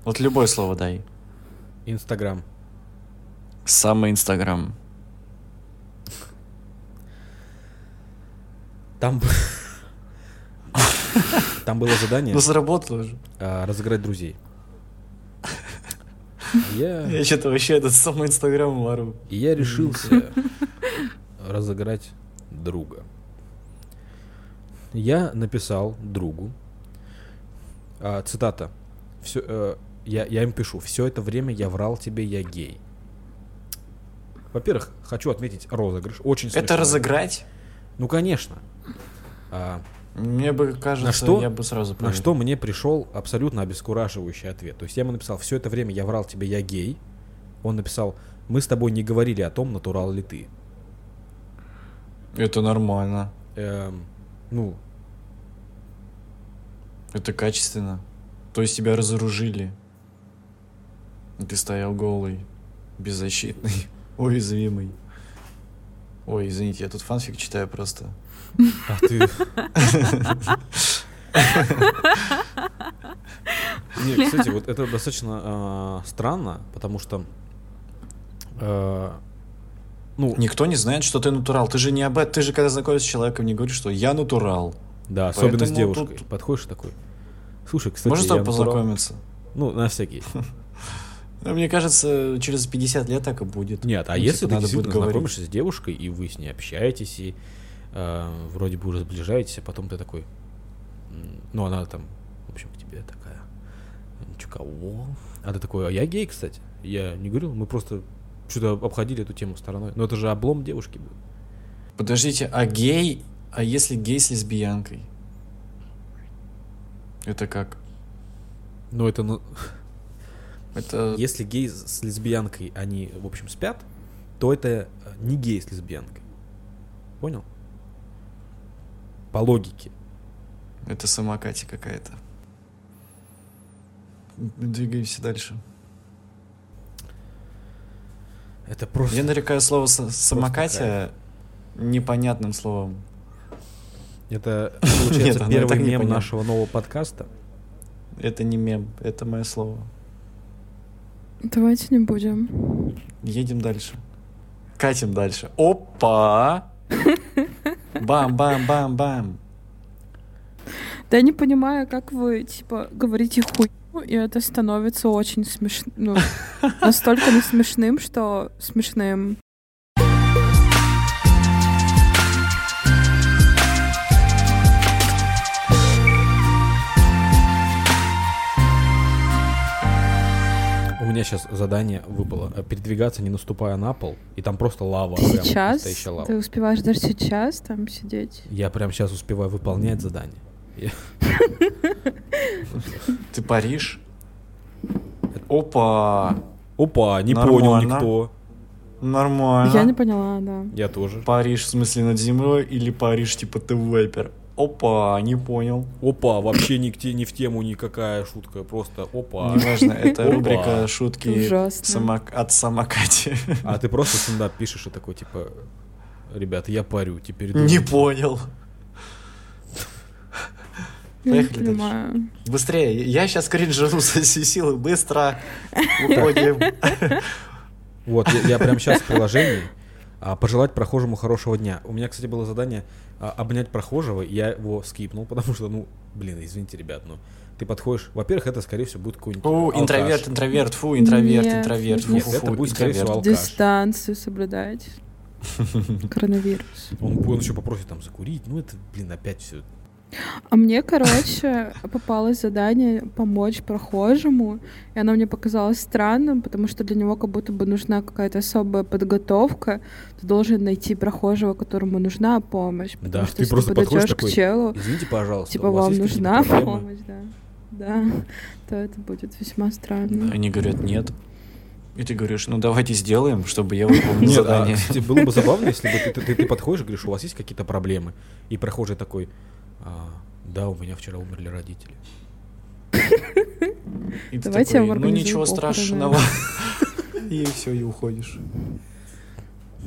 Вот любое слово дай. Инстаграм. Самый Инстаграм. Там... Там было задание Ну заработало же. а, разыграть друзей. Я, Я что-то вообще этот самый Инстаграм вору. и я решился разыграть друга. Я написал другу, а, цитата, все, э, я, я им пишу, все это время я врал тебе, я гей. Во-первых, хочу отметить розыгрыш. Очень Это смешной. разыграть? Ну, конечно. А, Мне бы кажется, На что? я бы сразу На поверил. что мне пришел абсолютно обескураживающий ответ. То есть я ему написал, все это время я врал тебе, я гей. Он написал, мы с тобой не говорили о том, натурал ли ты. Это нормально. Эм, ну, Это качественно. То есть тебя разоружили. Ты стоял голый, беззащитный, (laughs) уязвимый. Ой, извините, я тут фанфик читаю просто. А ты... (laughs) Не, кстати, вот это достаточно а, странно, потому что... а, ну, Никто не знает, что ты натурал. Ты же не об этом. Ты же когда знакомишься с человеком, не говоришь, что я натурал. да, особенно с девушкой. тут- Подходишь такой... Слушай, кстати, Можно с тобой натурал». познакомиться? Ну, на всякий. (laughs) Ну, Мне кажется, через 50 лет так и будет. Нет, а Ну, если типа, ты действительно знакомишься с девушкой, и вы с ней общаетесь, и э, вроде бы уже сближаетесь, а потом ты такой, ну она там, в общем, к тебе такая, ничего кого? А ты такой, а я гей, кстати. Я не говорил, мы просто что-то обходили эту тему стороной. Но это же облом девушки был. Подождите, а гей... А если гей с лесбиянкой? Это как? Но это, ну, (laughs) Это... если гей с лесбиянкой, они, в общем, спят, то это не гей с лесбиянкой. Понял? По логике. Это самокати какая-то. Двигаемся дальше. Это просто... Я нарекаю слово «са- самокатия непонятным словом. Это, (laughs) Нет, получается, и первый мем непонятно. нашего нового подкаста. Это не мем, это мое слово. Давайте не будем. Едем дальше. Катим дальше. Опа! (laughs) Бам-бам-бам-бам. Да я не понимаю, как вы, типа, говорите хуй, и это становится очень смешным. Ну, (laughs) настолько не смешным, что смешным. Меня сейчас задание выпало. э, Передвигаться, не наступая на пол, и там просто лава. Сейчас? лава. Ты успеваешь даже сейчас там сидеть? Я прям сейчас успеваю выполнять задание. (laughs) Ты Париж? Опа! Опа, не понял никто. Нормально. Я не поняла, да. Я тоже. Париж в смысле над землей или Париж типа ты вейпер? Опа, не понял. Опа, вообще те- ни в тему никакая шутка. Просто опа. Неважно, это рубрика шутки от самокати. А ты просто стендап пишешь и такой, типа, ребята, я парю, теперь Не думайте». понял. Не Поехали дальше. понимаю. Быстрее, я сейчас кринжану со всей силы. Быстро уходим. Вот, я, я прям сейчас в приложении пожелать прохожему хорошего дня. У меня, кстати, было задание а, обнять прохожего, и я его скипнул, (laughs) потому что, ну, блин, извините, ребят, ну, ты подходишь, во-первых, это, скорее всего, будет какой-нибудь Фу, алкаш. интроверт, интроверт, фу, интроверт, Нет, интроверт, фу, нет, фу, это фу, будет, скорее всего, интроверт. алкаш. Дистанцию соблюдать. (laughs) Коронавирус. Он, он еще попросит там закурить, ну, это, блин, опять все. А мне, короче, (laughs) попалось задание помочь прохожему, и оно мне показалось странным, потому что для него как будто бы нужна какая-то особая подготовка. Ты должен найти прохожего, которому нужна помощь. Потому Да, что ты если просто ты подойдешь подходишь к такой, челу, Извините, пожалуйста, типа у вас вам нужна проблемы?» помощь, да. Да, (laughs) то это будет весьма странно. Они говорят, нет. И ты говоришь, ну давайте сделаем, чтобы я выполнил Нет, а, задание. кстати, было бы забавно, если бы ты, ты- ты подходишь и говоришь, у вас есть какие-то проблемы, и прохожий такой, «А, да, у меня вчера умерли родители. И ты Давайте такой, ну ничего похороны». страшного. И все, и уходишь.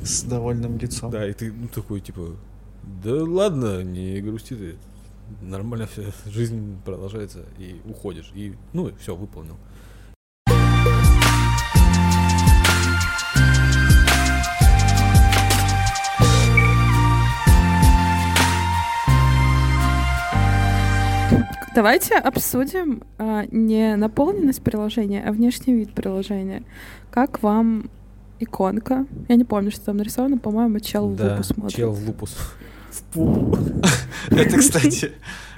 С довольным лицом. Да, и ты ну, такой, типа, да ладно, не грусти ты, нормально все, жизнь продолжается, и уходишь, и, ну, все, выполнил. Давайте обсудим а, не наполненность приложения, а внешний вид приложения. Как вам иконка? Я не помню, что там нарисовано, по-моему, чел в да, лупу смотрит. чел в лупус. В пупу. (laughs) Это, кстати,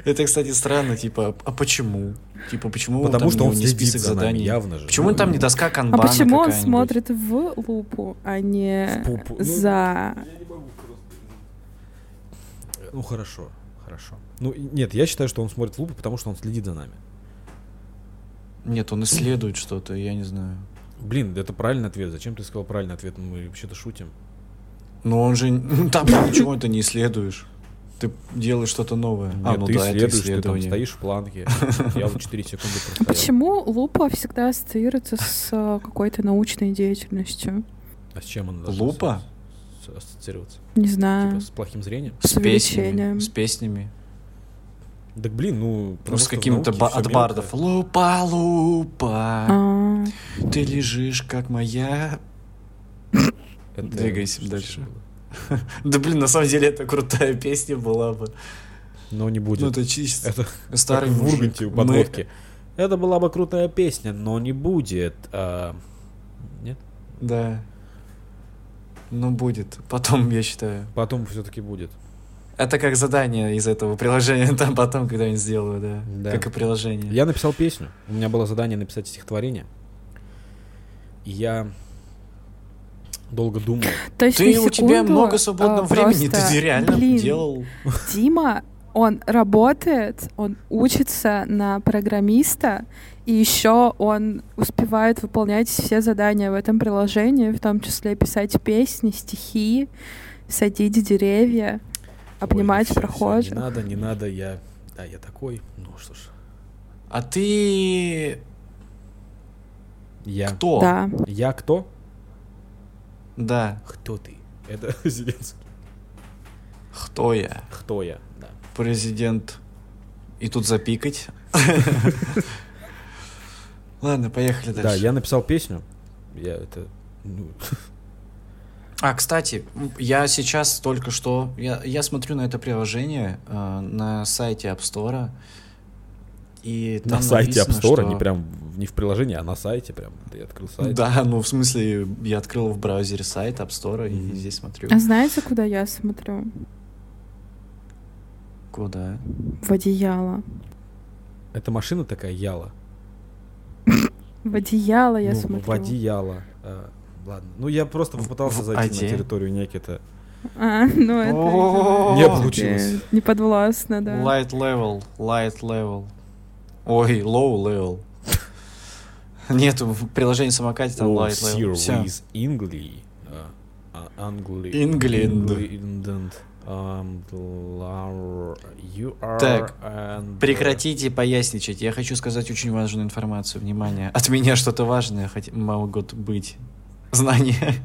это, кстати, странно, типа, а почему? Типа, почему Потому там что он не список заданий? явно же. Почему Ну, там не доска А канбана почему он смотрит в лупу, а не В? Ну, за... Ну, хорошо, хорошо. Ну, нет, я считаю, что он смотрит в лупу, потому что он следит за нами. Нет, он исследует что-то, я не знаю. Блин, это правильный ответ. Зачем ты сказал правильный ответ? Мы вообще-то шутим. Но он же... Там же ничего ты не исследуешь. Ты делаешь что-то новое. а, Нет, ну ты да, это исследуешь, ты там стоишь в планке. Я вот 4 секунды (laughs) простоял. Почему лупа всегда ассоциируется с э, какой-то научной деятельностью? А с чем она Лупа? Ассоциироваться? Не знаю. Типа с плохим зрением? С С песнями. С песнями. Так блин, ну... Ну, с каким-то ба- от бардов. Лупа, лупа, А, ты лежишь, как моя... Это- Двигайся дальше. (laughs) Да блин, на самом деле это крутая песня была бы. Но не будет. Ну это чисто Это старый в. Урганте у Мы- подводки. Это была бы крутая песня, но не будет. а, Нет? Да. Ну будет. Потом, я считаю. Потом все-таки будет. Это как задание из этого приложения. (laughs) Там потом когда-нибудь сделаю, да. Да. Как и приложение. Я написал песню. У меня было задание написать стихотворение. И я долго думал. то есть Ты, у тебя секунду, много свободного а, времени, просто, ты реально блин, делал. Дима, он работает, он учится на программиста, и еще он успевает выполнять все задания в этом приложении, в том числе писать песни, стихи, садить деревья, обнимать Ой, ну прохожих. Не надо, не надо, я... Да, я такой. Ну что ж. А ты Я... кто? Да. Я кто? Да. Кто ты? Это (laughs) Зеленский. Кто я? Кто я? Президент. И тут запикать. (laughs) Ладно, поехали дальше. Да, я написал песню. Я это... ну, А, кстати, я сейчас только что... Я, я смотрю на это приложение э, на сайте App Store. И на сайте App Store, что- не прям не в приложении, а на сайте прям. Ты открыл сайт. Да, ну в смысле, я открыл в браузере сайт App Store и Мгм. здесь смотрю. А знаете, куда я смотрю? Куда? В одеяло. Это машина такая Яла. В одеяло я ну, смотрю. В одеяло. А, ладно. Ну, я просто попытался в зайти на территорию Некита. А, ну это... Не получилось. Не подвластно, да. Light level, light level. Ой, low level. Нету в приложении самокате там light level. Engli. а, а, England. England, lar- You are Так, and- Прекратите поясничать. Я хочу сказать очень важную информацию. Внимание. От меня что-то важное хоть могут быть. Знания.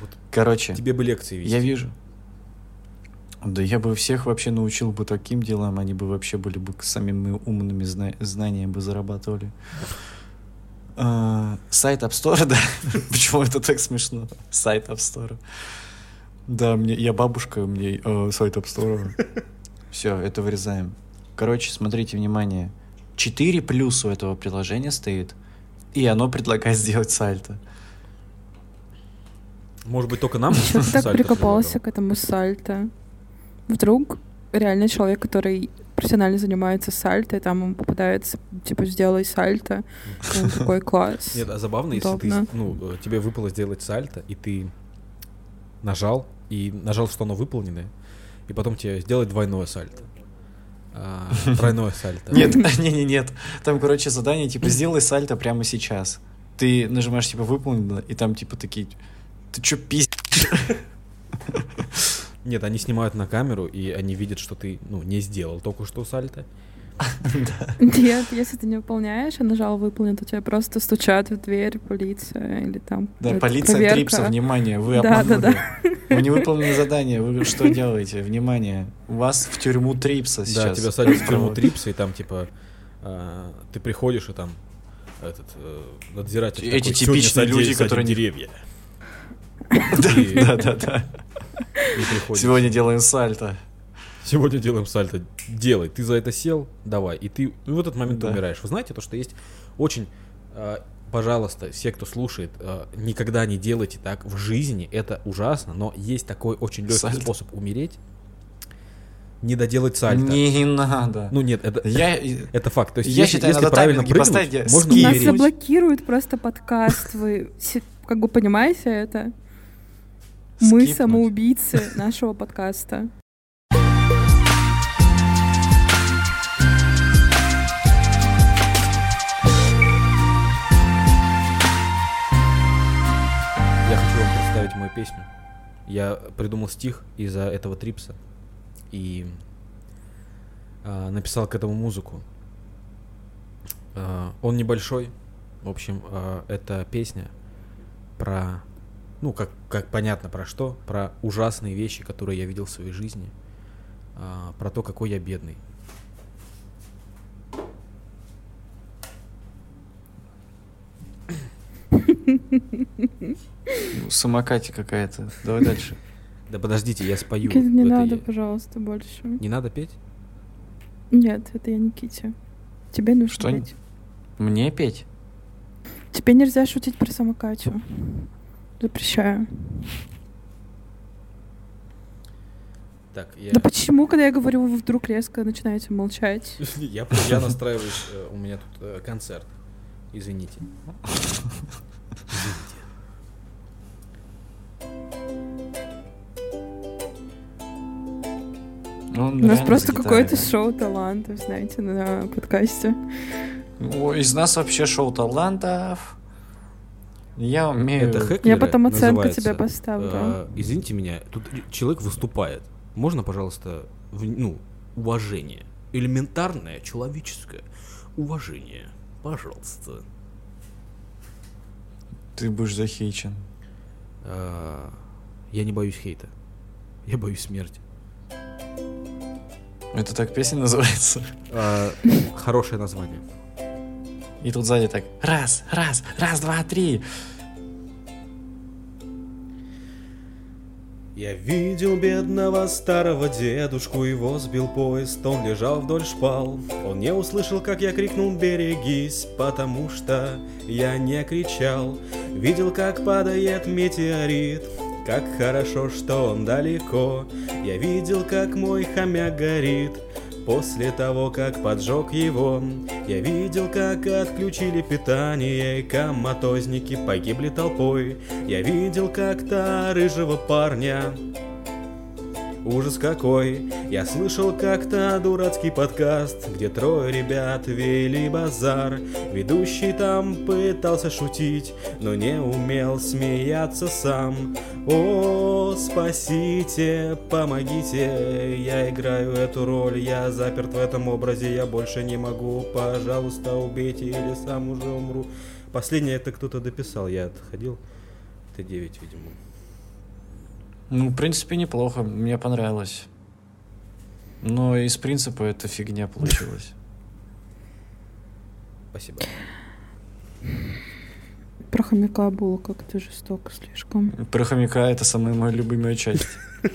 Вот Короче, Тебе бы лекции вести. я вижу. Да я бы всех вообще научил бы таким делам, они бы вообще были бы самыми умными зна- знаниями бы зарабатывали. А, сайт App Store, да? (laughs) Почему это так смешно? Сайт App Store. Да, мне, я бабушка, мне э, сайт App Store. Все, это вырезаем. Короче, смотрите, внимание. 4 плюс у этого приложения стоит, и оно предлагает сделать сальто. Может быть, только нам Что ты так прикопался к этому сальто? Вдруг реально человек, который профессионально занимается сальто, и там ему попадается, типа, сделай сальто. Он такой (laughs) класс. Нет, а забавно, если ты, ну, тебе выпало сделать сальто, и ты нажал, и нажал, что оно выполненное, и потом тебе сделать двойное сальто. А, тройное сальто. Нет, не, не, нет. Там, короче, задание типа (laughs) сделай сальто прямо сейчас. Ты нажимаешь типа выполнено, и там типа такие. Ты чё пиздишь? (laughs) Нет, они снимают на камеру, и они видят, что ты, ну, не сделал только что сальто. (laughs) Нет, если ты не выполняешь, а нажал выполнить, то тебя просто стучат в дверь полиция или там Да, полиция проверка. Трипса, внимание, вы Да, да, обманули. (laughs) Вы не выполнили задание, вы что делаете? Внимание, вас в тюрьму Трипса Да, сейчас. тебя садят в тюрьму. Трипса, и там, типа, а, ты приходишь, и там этот э, надзиратель Эти такой, «Сегодня типичные люди, которые деревья. (laughs) Да, да, да. Сегодня делаем сальто. Сегодня делаем сальто. Делай. Ты за это сел, давай. И ты и в этот момент ты Да. умираешь. Вы знаете, то, что есть очень... э, пожалуйста, все, кто слушает, э, никогда не делайте так в жизни. Это ужасно, но есть такой очень легкий Сальто. способ умереть. Не доделать сальто. Не надо. Ну нет, это, Я... (laughs) это факт. То есть, Я если, считаю, если надо правильно прыгнуть, можно скип. Нас умереть. заблокирует просто подкаст. Вы как бы понимаете это? Мы самоубийцы нашего подкаста. Мою песню. Я придумал стих из-за этого трипса и а, написал к этому музыку. А, он небольшой. В общем, а, это песня про, ну, как, как понятно про что, про ужасные вещи, которые я видел в своей жизни, а, про то, какой я бедный. Ну, Самокате какая-то. Давай дальше. Да подождите, я спою. Не надо, пожалуйста, больше. Не надо петь? Нет, это я Никите. Тебе нужно Что петь. Мне петь? Тебе нельзя шутить про самокатию. Запрещаю. Так, я... Да почему, когда я говорю, вы вдруг резко начинаете молчать? (laughs) Я, я настраиваюсь, э, у меня тут э, концерт. Извините. Извините. Ну, У нас просто какое-то шоу талантов, знаете, на подкасте. Из нас вообще шоу талантов. Я умею... Это Я потом оценку называется. тебе поставлю. Э, Извините меня, тут человек выступает. Можно, пожалуйста, в- ну, уважение? Элементарное человеческое уважение. Пожалуйста. Ты будешь захейчен. Э, Я не боюсь хейта. Я боюсь смерти. Это так песня называется? Э, Хорошее название. И тут сзади так раз, раз, раз, два, три. Я видел бедного старого дедушку, его сбил поезд, он лежал вдоль шпал. Он не услышал, как я крикнул «берегись», потому что я не кричал. Видел, как падает метеорит, как хорошо, что он далеко. Я видел, как мой хомяк горит, После того, как поджег его, я видел, как отключили питание, и коматозники погибли толпой. Я видел как-то рыжего парня, Ужас какой! Я слышал как-то дурацкий подкаст, где трое ребят вели базар. Ведущий там пытался шутить, но не умел смеяться сам. О, спасите, помогите, я играю эту роль, я заперт в этом образе, я больше не могу. Пожалуйста, убейте или сам уже умру. Последнее это кто-то дописал, я отходил. Это 9, видимо. Ну, в принципе, неплохо. Мне понравилось. Но из принципа эта фигня получилась. (laughs) Спасибо. про хомяка было как-то жестоко слишком. Про хомяка это самая моя любимая часть. (laughs)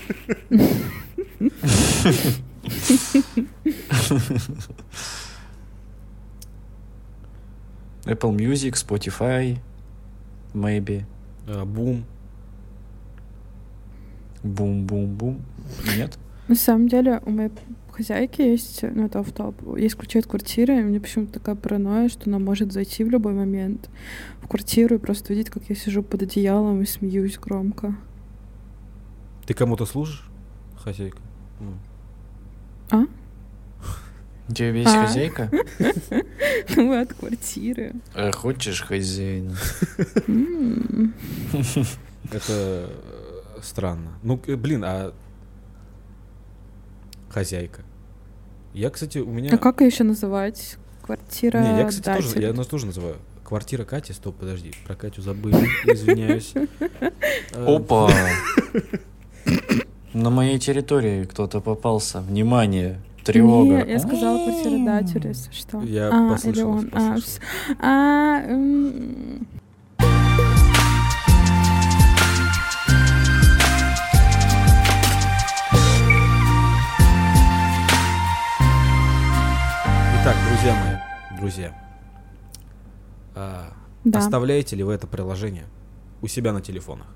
Apple Music, Spotify, maybe. А, Бум. Бум-бум-бум. Нет? На самом деле, у моей хозяйки есть, ну это автоп, есть ключи от квартиры, и у меня почему-то такая паранойя, что она может зайти в любой момент в квартиру и просто видеть, как я сижу под одеялом и смеюсь громко. Ты кому-то служишь, хозяйка? Ну. А? У тебя есть А. хозяйка? (laughs) Ну, вы от квартиры. А хочешь хозяина? Это странно. Ну, блин, а хозяйка. Я, кстати, у меня... А как ее еще называть? Квартира Не, я, кстати, тоже, я нас тоже называю. Квартира Кати, стоп, подожди, про Катю забыл, извиняюсь. (laughs) Э, Опа! (laughs) На моей территории кто-то попался. Внимание! Тревога. Не, я сказала квартира датель, если что. Я а, послышал, или он. А, послышал. а, друзья, а, да. оставляете ли вы это приложение у себя на телефонах?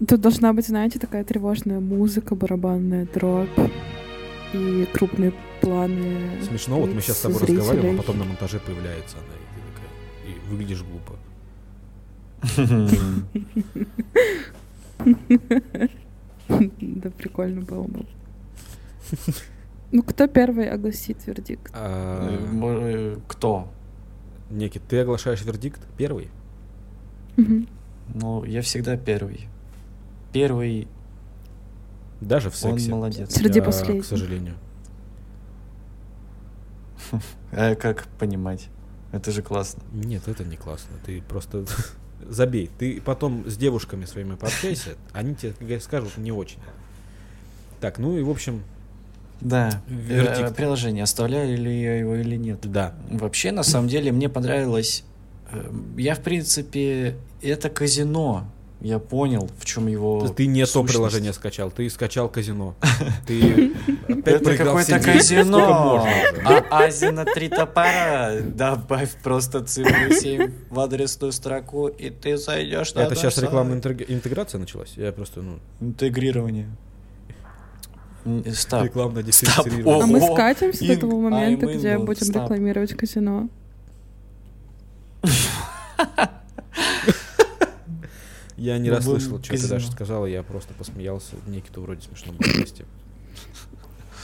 Тут должна быть, знаете, такая тревожная музыка, барабанная дробь и крупные планы. Смешно, вот мы сейчас с тобой зрителей. разговариваем, а потом на монтаже появляется она, и и выглядишь глупо. (laughs) Да, прикольно было бы. (laughs) Ну, кто первый огласит вердикт? А, Э, э, Кто? Некий, ты оглашаешь вердикт первый? Ну, я всегда первый. Первый, Даже в он сексе. молодец. Среди последних. К сожалению. (laughs) А как понимать? Это же классно. Нет, это не классно. Ты просто (laughs) забей. Ты потом с девушками своими пообщайся, они тебе скажут не очень. Так, ну и в общем, Да, Вердикт. э, приложение, оставляю ли я его или нет. да. Вообще, на самом деле, мне понравилось. э, Я, в принципе, это казино. Я понял, в чем его. Ты не то сущность. приложение скачал, ты скачал казино. (laughs) Ты опять Это какое-то казино. А Азина три топора. Добавь просто цифру 7 в адресную строку, и ты зайдешь на Это сейчас рекламная интег- интеграция началась? Я просто, ну, Интегрирование. Рекламная Стоп. дифференцирование. А мы скатимся до того момента, I'm in где будем Stop. рекламировать казино. (laughs) Я не Ну, расслышал, что ты даже сказала, я просто посмеялся. Некий-то вроде смешно был вместе.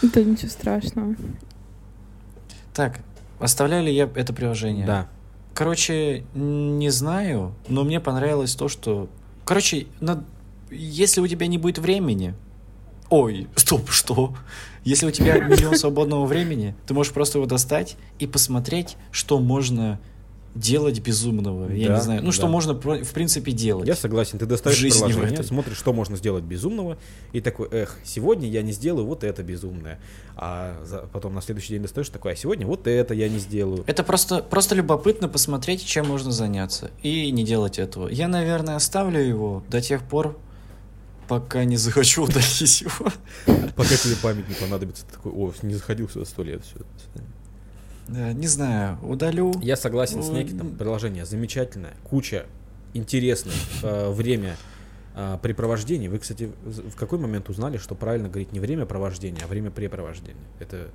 Это ничего страшного. Так, оставляю ли я это приложение? Да. Короче, не знаю, но мне понравилось то, что... Короче, на- если у тебя не будет времени... Ой, стоп, что? Если у тебя миллион свободного времени, ты можешь просто его достать и посмотреть, что можно делать безумного. Я Да, не знаю. Ну, что да. можно, про- в принципе, делать. Я согласен, ты достаешь жизни приложение, смотришь, что можно сделать безумного, и такой, эх, сегодня я не сделаю вот это безумное. А за- потом на следующий день достаешь такой, а сегодня вот это я не сделаю. Это просто, просто любопытно посмотреть, чем можно заняться. И не делать этого. Я, наверное, оставлю его до тех пор, пока не захочу удалить его. Пока тебе память не понадобится, ты такой, о, не заходил сюда сто лет. Всё. Да, не знаю, удалю. Я согласен с Никитом, ну. приложение замечательное, куча интересных э, время э, препровождений. Вы, кстати, в в какой момент узнали, что правильно говорить не время провождения, а время препровождения? Это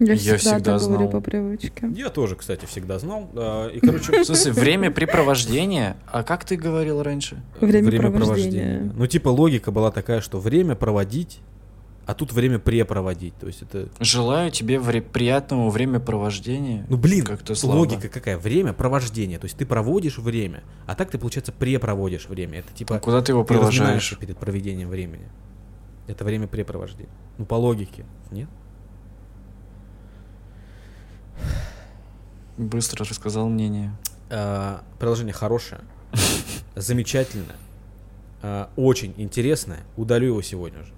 Я, Я всегда, всегда так говорю знал. по привычке. я тоже, кстати, всегда знал. э, и, короче, В (laughs) смысле, времяпрепровождения? А как ты говорил раньше? Времяпровождение. Ну, типа, логика была такая, что время проводить, а тут время препроводить. То есть это... Желаю тебе вре- приятного времяпровождения. Ну, блин, Как-то слабо. логика какая? Время провождения. То есть ты проводишь время, а так ты, получается, препроводишь время. Это типа... А куда ты его провожаешь? перед проведением времени. Это время препровождения. Ну, по логике, нет? Быстро рассказал мнение. А, приложение хорошее, (laughs) замечательное, а, очень интересное. Удалю его сегодня же.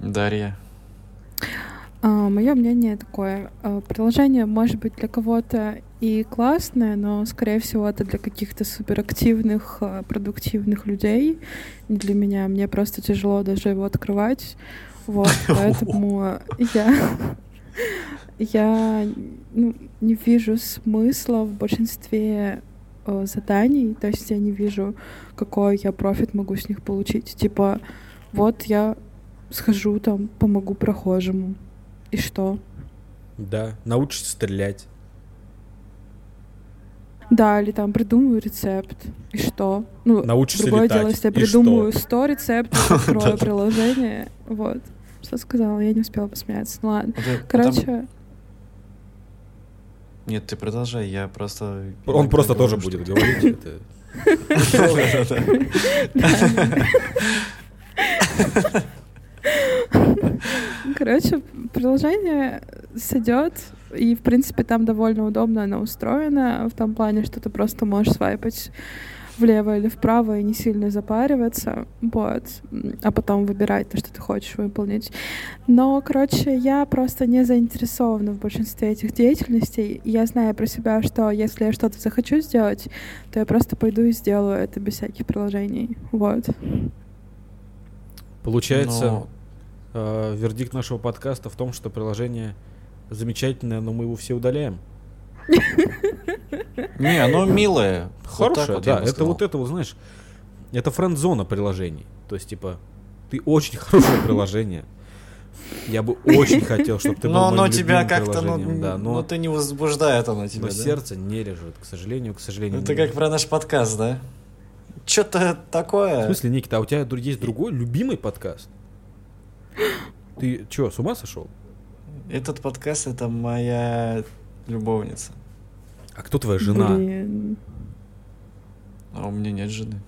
Дарья. А, мое мнение такое. Приложение может быть для кого-то и классное, но, скорее всего, это для каких-то суперактивных, продуктивных людей. Не для меня. Мне просто тяжело даже его открывать. Вот, (laughs) поэтому я, я ну, не вижу смысла в большинстве э, заданий, то есть я не вижу, какой я профит могу с них получить. Типа, вот я схожу там, помогу прохожему, и что? Да, научишься стрелять. Да, или там придумаю рецепт. И что? Ну, Научишься другое летать. дело, если я придумаю что? 100 рецептов, (laughs) открою приложение. Вот. Что сказала? Я не успела посмеяться. Ну ладно. Вот это- Короче, там- Нет, ты продолжай, я просто... Он иногда просто тоже будет говорить. короче, приложение сойдет, и, в принципе, там довольно удобно оно устроено, в том плане, что ты просто можешь свайпать влево или вправо и не сильно запариваться, вот, а потом выбирать то, что ты хочешь выполнить. Но, короче, я просто не заинтересована в большинстве этих деятельностей. Я знаю про себя, что если я что-то захочу сделать, то я просто пойду и сделаю это без всяких приложений, вот. Получается, Но- э, вердикт нашего подкаста в том, что приложение замечательное, но мы его все удаляем. (laughs) Не, оно (laughs) милое. Хорошее, вот да. Это вот это вот, знаешь, это френд-зона приложений. То есть, типа, ты очень хорошее (laughs) приложение. Я бы очень хотел, чтобы ты был Но моим оно тебя как-то, ну, да, ну, но, ты не возбуждает оно тебя, но да? сердце не лежит, к сожалению, к сожалению. Это как про наш подкаст, да? Что-то В такое. смысле, Никита, а у тебя есть другой любимый подкаст? Ты что, с ума сошел? Этот подкаст — это моя любовница. А кто твоя жена? Блин. А у меня нет жены.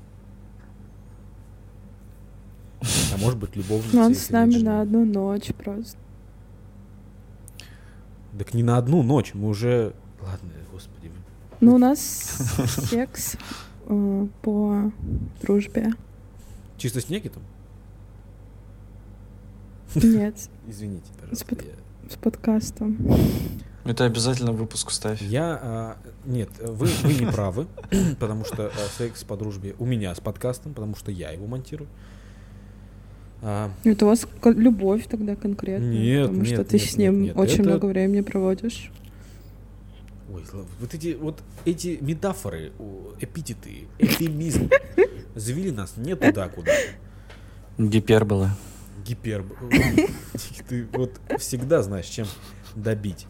А может быть, любовница? Ну, он с нами на одну ночь просто. Так не на одну ночь, мы уже... Ладно, господи. Ну, у нас (laughs) секс э, по дружбе. Чисто с Никитом? Нет, (laughs) Извините, пожалуйста. под- я- с подкастом. Это обязательно выпуск ставь. Я, а, нет, вы, вы не правы, (coughs) потому что а, секс по дружбе у меня с подкастом, потому что я его монтирую. А, Это у вас любовь тогда конкретно. Нет, Потому что нет, ты нет, с ним нет, нет. очень Это- много времени проводишь. ой, вот эти вот эти метафоры, эпитеты, эфемизм завели нас не туда, куда. Гипербола. Гипер. (laughs) Ты вот всегда знаешь, чем добить.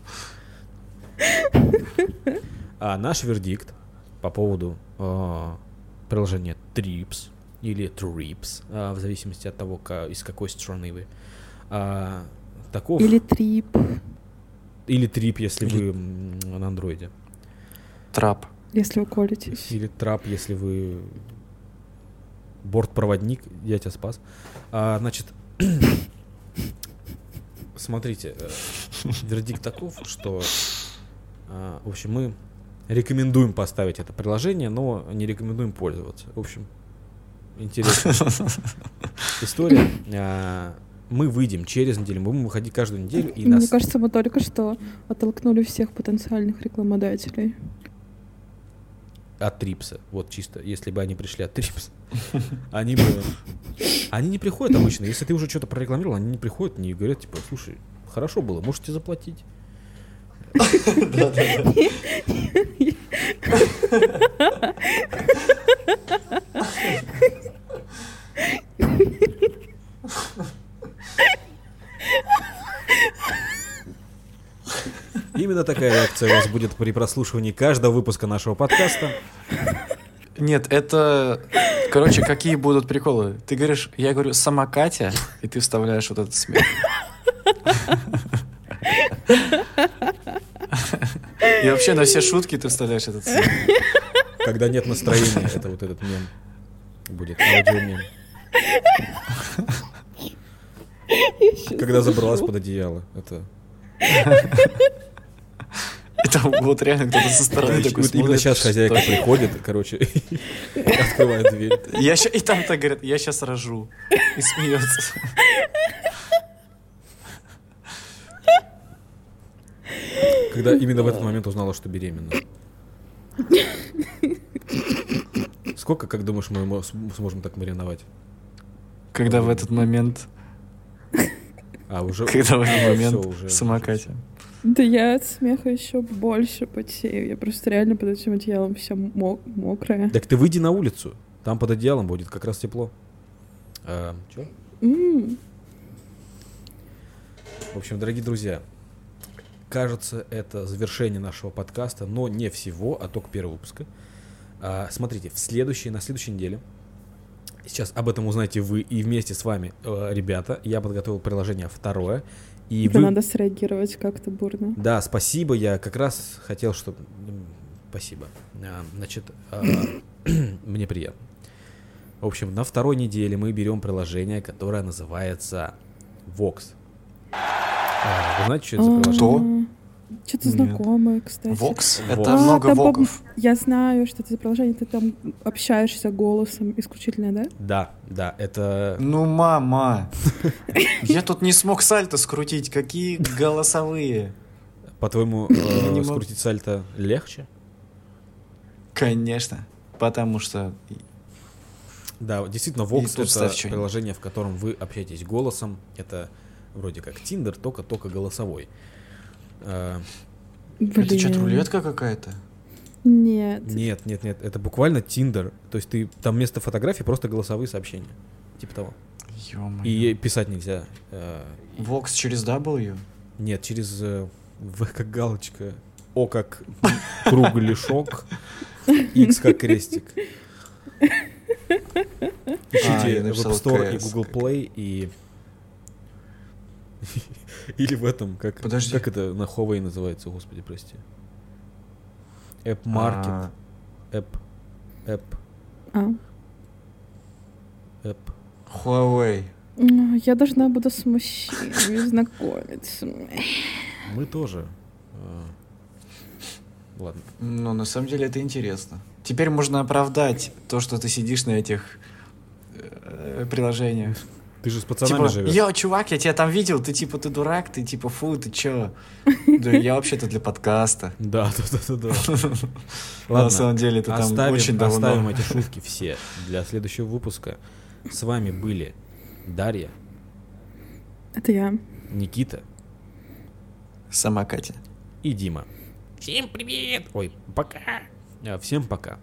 А наш вердикт по поводу а, приложения Trips или Trips, а, в зависимости от того, ка- из какой страны вы, а, таков Или трип. или Trip, если Или- вы на андроиде, Трап. Если вы колитесь. или Trap, если вы бортпроводник, я тебя спас. А, значит, (coughs) смотрите, э, вердикт таков, что, в общем, мы рекомендуем поставить это приложение, но не рекомендуем пользоваться. В общем, интересная (laughs) история. А, Мы выйдем через неделю, мы будем выходить каждую неделю, и Мне нас кажется, мы только что оттолкнули всех потенциальных рекламодателей. от Трипса. Вот чисто, если бы они пришли от Трипса, (laughs) они бы... Они не приходят обычно. Если ты уже что-то прорекламировал, они не приходят, не говорят, типа, слушай, хорошо было, можете заплатить. Именно такая реакция у вас будет при прослушивании каждого выпуска нашего подкаста. Нет, это... Короче, какие будут приколы? Ты говоришь, я говорю, сама Катя, и ты вставляешь вот этот смех. И вообще на все шутки ты вставляешь этот смех. (laughs) Когда нет настроения, это вот этот мем будет, аудиомем. Когда забралась под одеяло. Это (laughs) там вот реально кто-то со стороны такой вот именно смотрит, сейчас хозяйка приходит, короче, (laughs) открывает дверь. И там-то говорят, я сейчас рожу. И смеется. Когда именно в этот момент узнала, что беременна? Сколько, как думаешь, мы сможем так мариновать? Когда в этот момент, А, уже... когда в этот момент уже в самокате. Да я от смеха еще больше потею. Я просто реально под этим одеялом вся мокрая. Так ты выйди на улицу. Там под одеялом будет как раз тепло. А, чё? М, В общем, дорогие друзья, кажется, это завершение нашего подкаста, но не всего, а только первого выпуска. А, смотрите, в следующей, на следующей неделе, сейчас об этом узнаете вы и вместе с вами, э, ребята, я подготовил приложение второе, и Да вы... надо среагировать как-то бурно. Да, спасибо, я как раз хотел, чтобы... Спасибо. А, Значит, а, (coughs) мне приятно. В общем, на второй неделе мы берем приложение, которое называется Vox. А, Вы знаете, что это за приложение? Что-то знакомое, кстати. Вокс? Это А, много там, воков. Я знаю, что это за приложение. Ты там общаешься голосом исключительно, да? Да, да, это... Ну, мама. Я тут не смог сальто скрутить. Какие голосовые? По-твоему, э, скрутить сальто легче? Конечно. Потому что... Да, действительно, Vox это приложение, в котором вы общаетесь голосом. Это вроде как Tinder, только только голосовой. Э, Блин. Это что, рулетка какая-то? Нет. Нет, нет, нет, это буквально Tinder. То есть ты там вместо фотографий просто голосовые сообщения. Типа того. Ё-моё. И писать нельзя. э, Вокс через W? Нет, через э, В как галочка, О как кругляшок, X как крестик. А, Ищите я в App Store и. Google Play и... Или в этом, как, Подожди. как это на Huawei называется, господи, прости. App Market, А, App, App, А. App. Huawei. Ну, Я должна буду с мужчинами знакомиться. Мы тоже. э, Ладно. Ну, на самом деле это интересно. Теперь можно оправдать то, что ты сидишь на этих э, приложениях. Ты же с пацанами Типа, живешь. йо, чувак, я тебя там видел, ты типа, ты дурак, ты типа, фу, ты чё? Да (laughs) я вообще-то для подкаста. Да, (laughs) да, да, да, (laughs) да. На самом деле ты там оставим, очень давно. оставим эти шутки все для следующего выпуска. С вами были Дарья, Это я. Никита Сама Катя. и Дима. Всем привет! Ой, пока! А, Всем пока.